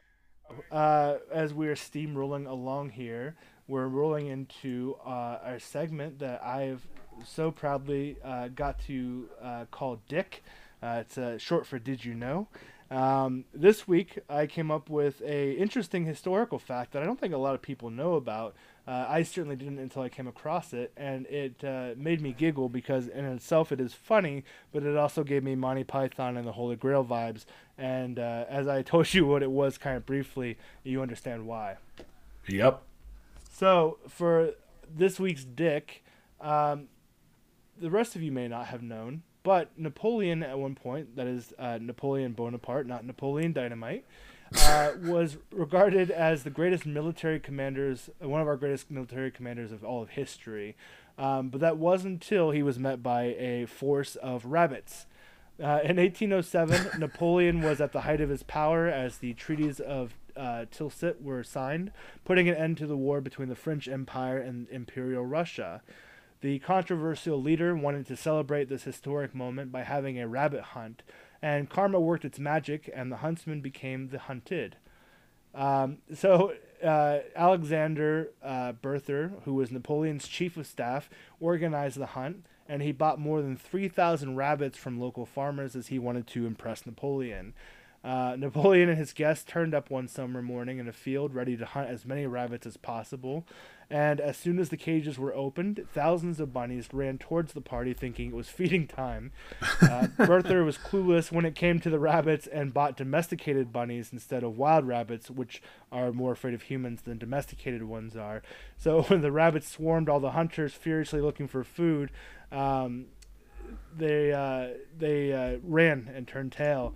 uh, as we are steamrolling along here, we're rolling into uh, our segment that I've so proudly uh, got to uh, call Dick. Uh, it's uh, short for Did You Know? Um, this week, I came up with a interesting historical fact that I don't think a lot of people know about. Uh, I certainly didn't until I came across it, and it made me giggle because in itself it is funny, but it also gave me Monty Python and the Holy Grail vibes. And as I told you what it was kind of briefly, you understand why. Yep. So for this week's Dick, um, the rest of you may not have known, but Napoleon at one point, that is uh, Napoleon Bonaparte, not Napoleon Dynamite, uh, was regarded as the greatest military commanders, one of our greatest military commanders of all of history. Um, but that was until he was met by a force of rabbits. Uh, in 1807, Napoleon was at the height of his power as the treaties of uh, Tilsit were signed, putting an end to the war between the French Empire and Imperial Russia. The controversial leader wanted to celebrate this historic moment by having a rabbit hunt, and karma worked its magic, and the huntsman became the hunted. Um, so uh, Alexander uh, Berthier, who was Napoleon's chief of staff, organized the hunt, and he bought more than 3,000 rabbits from local farmers as he wanted to impress Napoleon. Uh, Napoleon and his guests turned up one summer morning in a field ready to hunt as many rabbits as possible. And as soon as the cages were opened, thousands of bunnies ran towards the party thinking it was feeding time. Uh, Berthier was clueless when it came to the rabbits and bought domesticated bunnies instead of wild rabbits, which are more afraid of humans than domesticated ones are. So when the rabbits swarmed all the hunters furiously looking for food, um, they uh, they uh, ran and turned tail.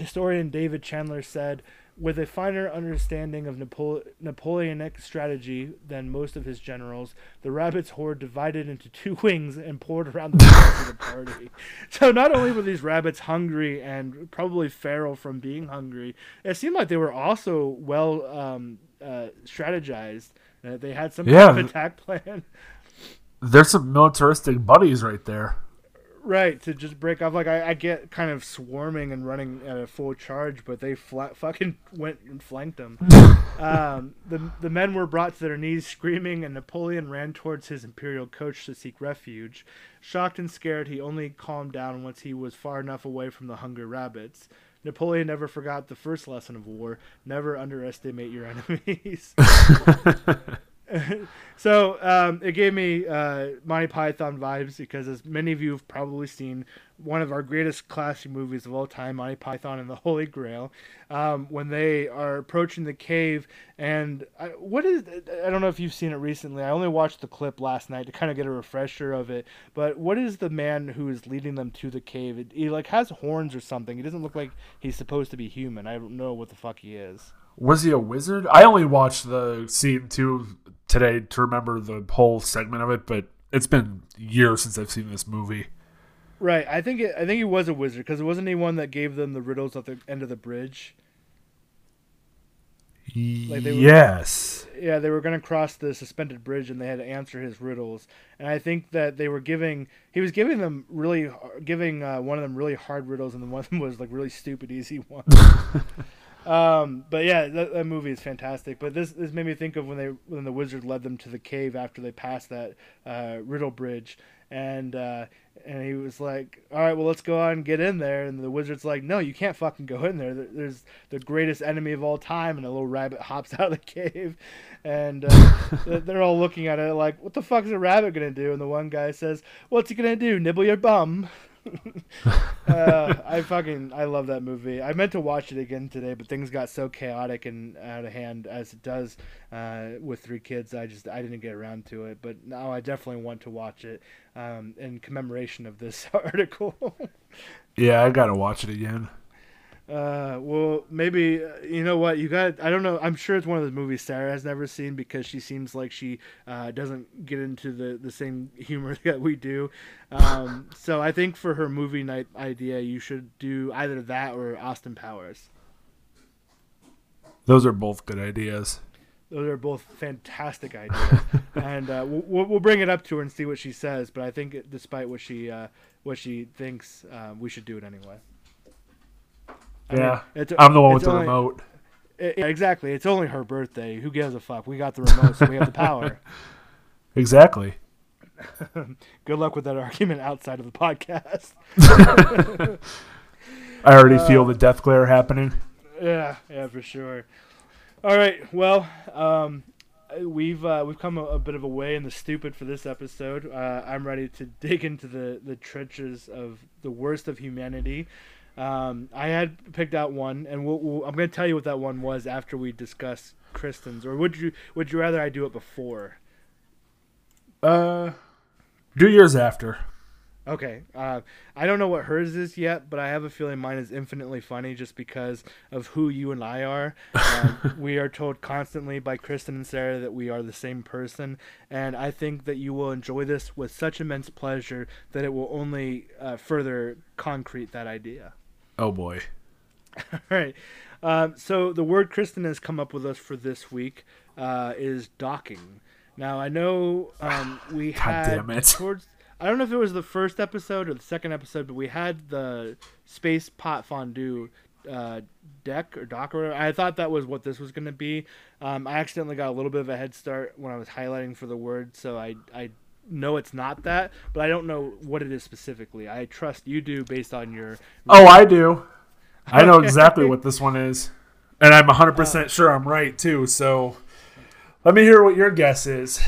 Historian David Chandler said, with a finer understanding of Napole- Napoleonic strategy than most of his generals, the rabbits' horde divided into two wings and poured around the of the party. So not only were these rabbits hungry and probably feral from being hungry, it seemed like they were also well um, uh, strategized. Uh, they had some Yeah. kind of attack plan. There's some militaristic buddies right there. Right, to just break off. Like, I, I get kind of swarming and running at a full charge, but they flat fucking went and flanked them. um, the, the men were brought to their knees screaming, and Napoleon ran towards his imperial coach to seek refuge. Shocked and scared, he only calmed down once he was far enough away from the hungry rabbits. Napoleon never forgot the first lesson of war never underestimate your enemies. so um, it gave me uh, Monty Python vibes because, as many of you have probably seen, one of our greatest classic movies of all time, Monty Python and the Holy Grail, um, when they are approaching the cave. And I, what is, I don't know if you've seen it recently. I only watched the clip last night to kind of get a refresher of it. But what is the man who is leading them to the cave? It, he like has horns or something. He doesn't look like he's supposed to be human. I don't know what the fuck he is. Was he a wizard? I only watched the scene two today to remember the whole segment of it, but it's been years since I've seen this movie. Right. I think it, I think he was a wizard because it wasn't he one that gave them the riddles at the end of the bridge. Like they were- yes. Yeah, they were going to cross the suspended bridge and they had to answer his riddles. And I think that they were giving he was giving them really giving uh, one of them really hard riddles and then one of them was like really stupid easy ones. um, but yeah, that, that movie is fantastic. But this this made me think of when they when the wizard led them to the cave after they passed that uh, riddle bridge and uh, and he was like, "All right, well, let's go on and get in there." And the wizard's like, "No, you can't fucking go in there. There- There's the greatest enemy of all time." And a little rabbit hops out of the cave, and uh, they're- they're all looking at it like, "What the fuck is a rabbit gonna do?" And the one guy says, "What's he gonna do? Nibble your bum?" uh, I fucking I love that movie. I meant to watch it again today, but things got so chaotic and out of hand as it does uh, with three kids. I just I didn't get around to it, but now I definitely want to watch it um, in commemoration of this article. yeah, I gotta watch it again. Uh, well, maybe uh, you know what you got. I don't know. I'm sure it's one of those movies Sarah has never seen because she seems like she uh, doesn't get into the the same humor that we do. Um, so I think for her movie night idea, you should do either that or Austin Powers. Those are both good ideas. Those are both fantastic ideas, and uh, we'll, we'll bring it up to her and see what she says. But I think, despite what she uh, what she thinks, uh, we should do it anyway. I yeah, mean, I'm the one with the only, remote. It, exactly. It's only her birthday. Who gives a fuck? We got the remote, so we have the power. Exactly. Good luck with that argument outside of the podcast. I already uh, feel the death glare happening. Yeah, yeah, for sure. All right, well, um, we've uh, we've come a, a, bit of a way in the stupid for this episode. Uh, I'm ready to dig into the the trenches of the worst of humanity. Um, I had picked out one, and we'll, we'll, I'm going to tell you what that one was after we discuss Kristen's. Or would you would you rather I do it before? Uh, do yours after. Okay. Uh, I don't know what hers is yet, but I have a feeling mine is infinitely funny just because of who you and I are. Uh, we are told constantly by Kristen and Sarah that we are the same person, and I think that you will enjoy this with such immense pleasure that it will only uh, further concrete that idea. Oh boy. All right. Um, so the word Kristen has come up with us for this week uh, is docking. Now I know um, we God had damn it. towards. I don't know if it was the first episode or the second episode, but we had the space pot fondue uh, deck or dock or whatever. I thought that was what this was going to be. Um, I accidentally got a little bit of a head start when I was highlighting for the word, so I I know it's not that, but I don't know what it is specifically. I trust you do based on your. Oh, I do. I know exactly what this one is, and I'm 100 uh, percent sure I'm right too. So, let me hear what your guess is.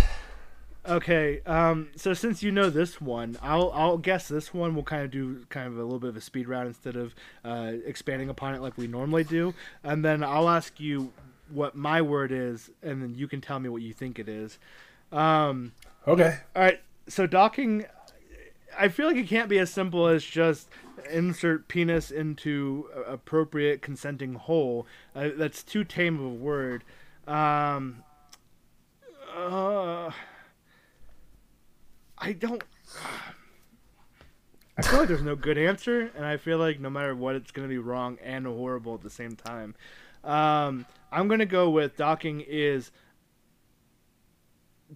Okay, um, so since you know this one, I'll I'll guess this one. We'll kind of do kind of a little bit of a speed round instead of uh, expanding upon it like we normally do, and then I'll ask you what my word is, and then you can tell me what you think it is. Um, Okay. All right. So docking, I feel like it can't be as simple as just insert penis into appropriate consenting hole. Uh, that's too tame of a word. Um, uh, I don't. I feel like there's no good answer, and I feel like no matter what, it's going to be wrong and horrible at the same time. Um, I'm going to go with docking is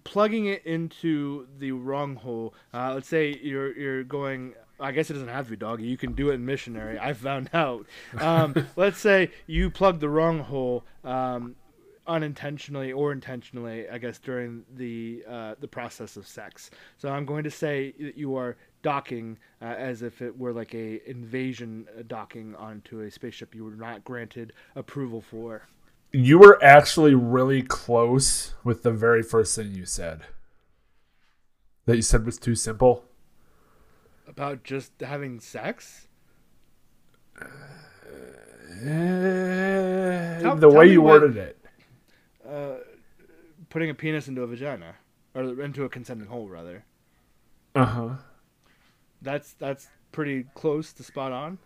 plugging it into the wrong hole. Uh, let's say you're you're going. I guess it doesn't have to be doggy. You can do it in missionary. I found out. Um, let's say you plug the wrong hole um, unintentionally or intentionally. I guess during the uh, the process of sex. So I'm going to say that you are docking uh, as if it were like a invasion docking onto a spaceship you were not granted approval for you were actually really close with the very first thing you said. That you said was too simple. About just having sex? Uh, tell, the way you worded it. Uh, putting a penis into a vagina, or into a consenting hole, rather. Uh huh. That's that's pretty close to spot on.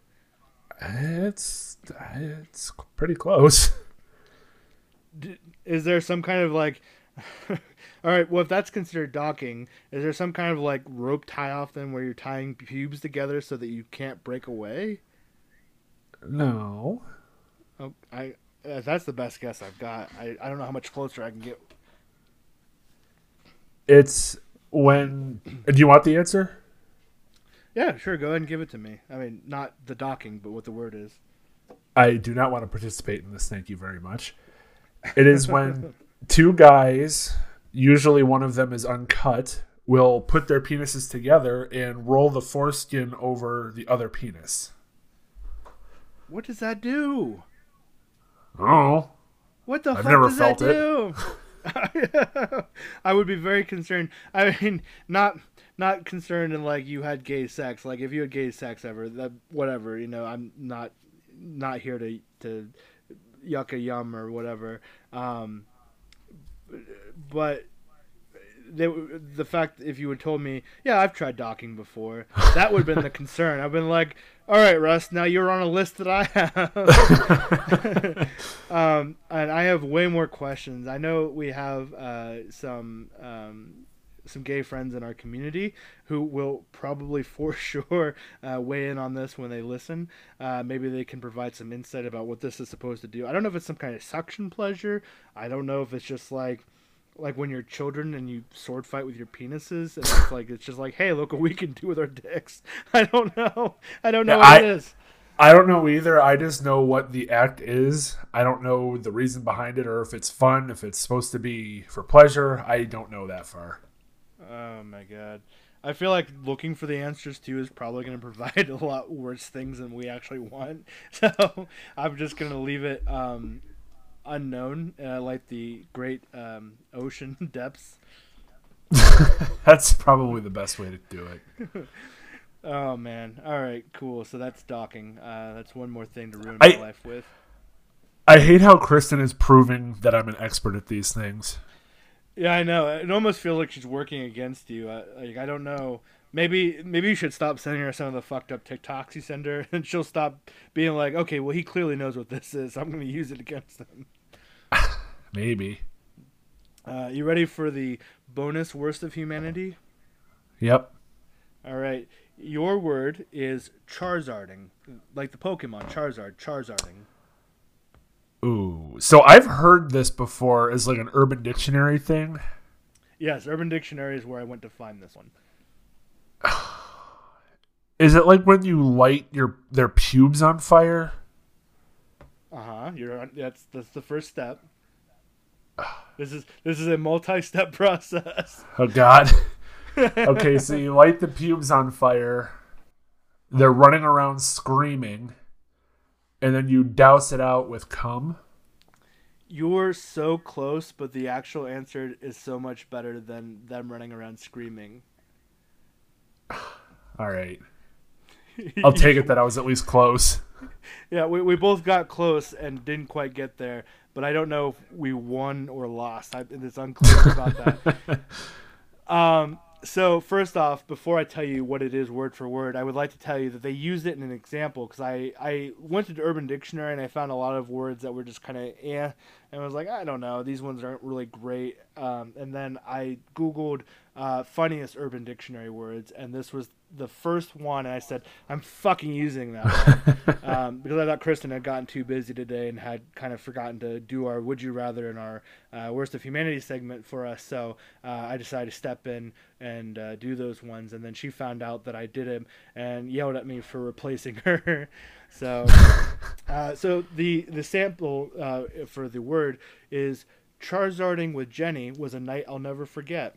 It's it's pretty close. is there some kind of like all right well if that's considered docking is there some kind of like rope tie off then where you're tying pubes together so that you can't break away? No. Oh, i uh, that's the best guess i've got. I, I don't know how much closer i can get. It's when do you want the answer? Yeah sure go ahead and give it to me. I mean not the docking but what the word is. I do not want to participate in this thank you very much it is when two guys, usually one of them is uncut, will put their penises together and roll the foreskin over the other penis. What does that do? Oh. What the I've fuck does that do? I would be very concerned. I mean, not not concerned in like you had gay sex. Like if you had gay sex ever, that whatever. You know, I'm not not here to to yuck a yum or whatever. Um, but they, the fact if you had told me, yeah, I've tried docking before, that would have been the concern. I've been like, all right, Russ, now you're on a list that I have. um, and I have way more questions. I know we have uh, some um, some gay friends in our community who will probably for sure uh, weigh in on this when they listen. Uh, maybe they can provide some insight about what this is supposed to do. I don't know if it's some kind of suction pleasure. I don't know if it's just like like when you're children and you sword fight with your penises and it's like it's just like hey look what we can do with our dicks i don't know i don't know Yeah, what I- it is I don't know either. I just know what the act is. I don't know the reason behind it or if it's fun, if it's supposed to be for pleasure. I don't know that far. Oh my god. I feel like looking for the answers too is probably going to provide a lot worse things than we actually want. So i'm just going to leave it um unknown uh, like the great um ocean depths. That's probably the best way to do it. oh man. All right. Cool. So that's docking. Uh that's one more thing to ruin I- my life with. I hate how Kristen is proving that I'm an expert at these things. Yeah, I know. It almost feels like she's working against you. Uh, like I don't know. Maybe maybe you should stop sending her some of the fucked up TikToks you send her, and she'll stop being like, okay, well he clearly knows what this is. I'm going to use it against him. Maybe. Uh, you ready for the bonus worst of humanity? Yep. All right. Your word is Charizarding, like the Pokemon Charizard, Charizarding. Ooh. So I've heard this before as like an urban dictionary thing. Yes, Urban Dictionary is where I went to find this one. Is it like when you light your their pubes on fire? Uh huh. You're on, that's that's the first step. This is this is a multi-step process. Oh god. okay, so you light the pubes on fire. They're running around screaming. And then you douse it out with cum. You're so close, but the actual answer is so much better than them running around screaming. All right. I'll take it that I was at least close. Yeah, we, we both got close and didn't quite get there, but I don't know if we won or lost. I, it's unclear about that. Um, so first off, before I tell you what it is word for word, I would like to tell you that they used it in an example because I, I went to the Urban Dictionary and I found a lot of words that were just kind of eh, and I was like, I don't know, these ones aren't really great. Um, and then I Googled uh, funniest Urban Dictionary words, and this was the first one, and I said, I'm fucking using that one. um, because I thought Kristen had gotten too busy today and had kind of forgotten to do our Would You Rather in our uh, Worst of Humanity segment for us. So uh, I decided to step in and uh, do those ones. And then she found out that I did them and yelled at me for replacing her. so, uh, so the the sample uh, for the word is Charizarding with Jenny was a night I'll never forget.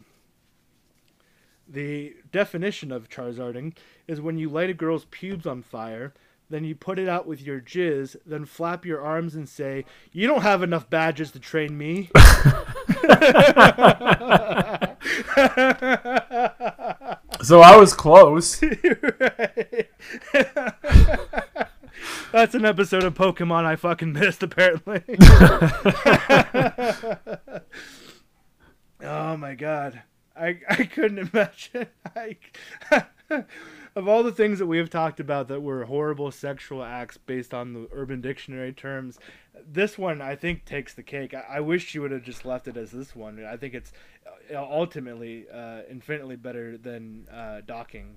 The definition of Charizarding is when you light a girl's pubes on fire, then you put it out with your jizz, then flap your arms and say, You don't have enough badges to train me. So I was close. That's an episode of Pokemon I fucking missed, apparently. oh my god. I, I couldn't imagine. I, of all the things that we have talked about that were horrible sexual acts based on the Urban Dictionary terms, this one I think takes the cake. I, I wish you would have just left it as this one. I think it's uh, ultimately uh, infinitely better than uh, docking.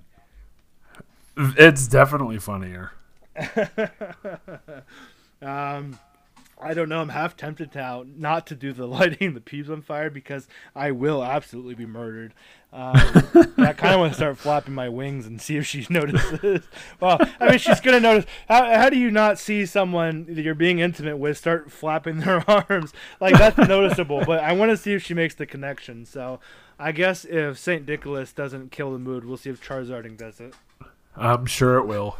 It's definitely funnier. um, I don't know. I'm half tempted now not to do the lighting the pubes on fire because I will absolutely be murdered. Um, I kind of want to start flapping my wings and see if she notices. well, I mean, she's gonna notice. How, how do you not see someone that you're being intimate with start flapping their arms? Like that's noticeable. But I want to see if she makes the connection. So I guess if Saint Nicholas doesn't kill the mood, we'll see if Charizarding does it. I'm sure it will.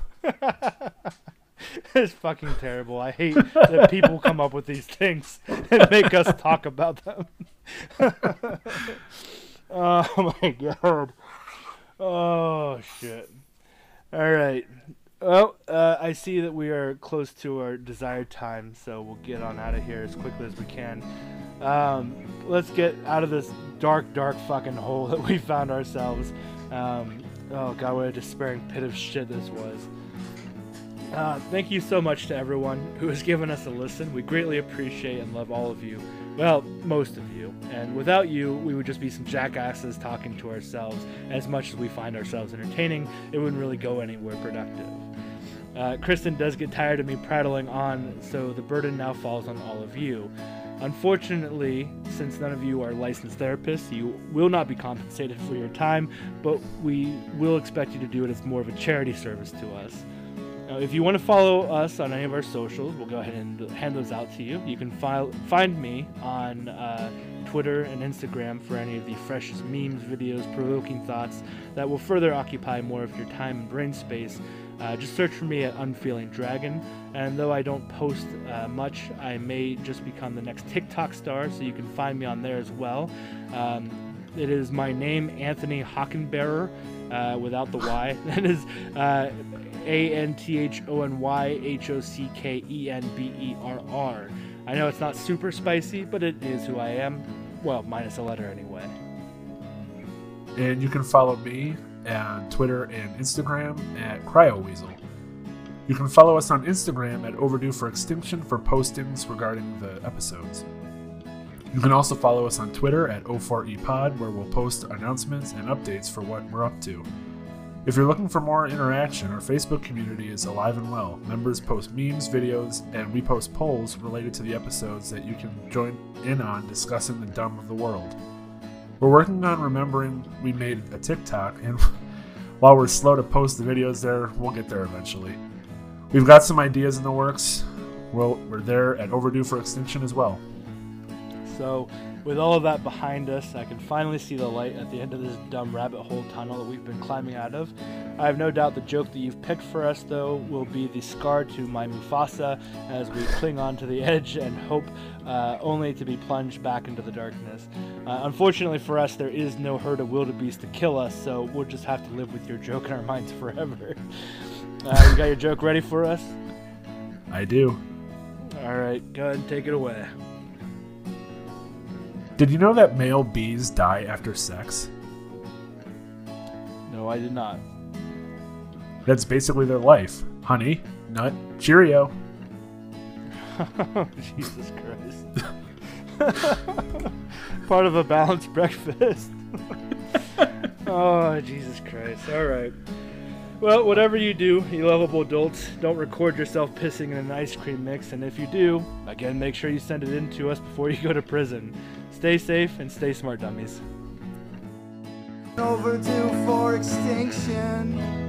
it's fucking terrible. I hate that people come up with these things and make us talk about them. oh my god. Oh shit! All right. Well, uh, I see that we are close to our desired time, so we'll get on out of here as quickly as we can. Um, let's get out of this dark, dark fucking hole that we found ourselves. Um, oh god, what a despairing pit of shit this was. Uh, thank you so much to everyone who has given us a listen. We greatly appreciate and love all of you. Well, most of you. And without you, we would just be some jackasses talking to ourselves. As much as we find ourselves entertaining, it wouldn't really go anywhere productive. Uh, Kristen does get tired of me prattling on, so the burden now falls on all of you. Unfortunately, since none of you are licensed therapists, you will not be compensated for your time, but we will expect you to do it as more of a charity service to us. Now, if you want to follow us on any of our socials, we'll go ahead and hand those out to you. You can file, find me on uh, Twitter and Instagram for any of the freshest memes, videos, provoking thoughts that will further occupy more of your time and brain space. Uh, just search for me at Unfeeling Dragon. And though I don't post uh, much, I may just become the next TikTok star, so you can find me on there as well. Um, it is my name, Anthony Hockenbearer, uh, without the Y. That is uh, A N T H O N Y H O C K E N B E R R. I know it's not super spicy, but it is who I am. Well, minus a letter anyway. And you can follow me on Twitter and Instagram at CryoWeasel. You can follow us on Instagram at Overdue for Extinction for postings regarding the episodes. You can also follow us on Twitter at O4EPod, where we'll post announcements and updates for what we're up to. If you're looking for more interaction, our Facebook community is alive and well. Members post memes, videos, and we post polls related to the episodes that you can join in on discussing the dumb of the world. We're working on remembering we made a TikTok, and while we're slow to post the videos there, we'll get there eventually. We've got some ideas in the works. We're there at Overdue for Extinction as well. So, with all of that behind us, I can finally see the light at the end of this dumb rabbit hole tunnel that we've been climbing out of. I have no doubt the joke that you've picked for us, though, will be the scar to my Mufasa as we cling on to the edge and hope uh, only to be plunged back into the darkness. Uh, unfortunately for us, there is no herd of wildebeest to kill us, so we'll just have to live with your joke in our minds forever. Uh, you got your joke ready for us? I do. All right, go ahead and take it away. Did you know that male bees die after sex? No, I did not. That's basically their life. Honey, nut, Cheerio. Jesus Christ. Part of a balanced breakfast. oh, Jesus Christ. All right. Well, whatever you do, you lovable adults, don't record yourself pissing in an ice cream mix. And if you do, again, make sure you send it in to us before you go to prison. Stay safe and stay smart, dummies. For extinction.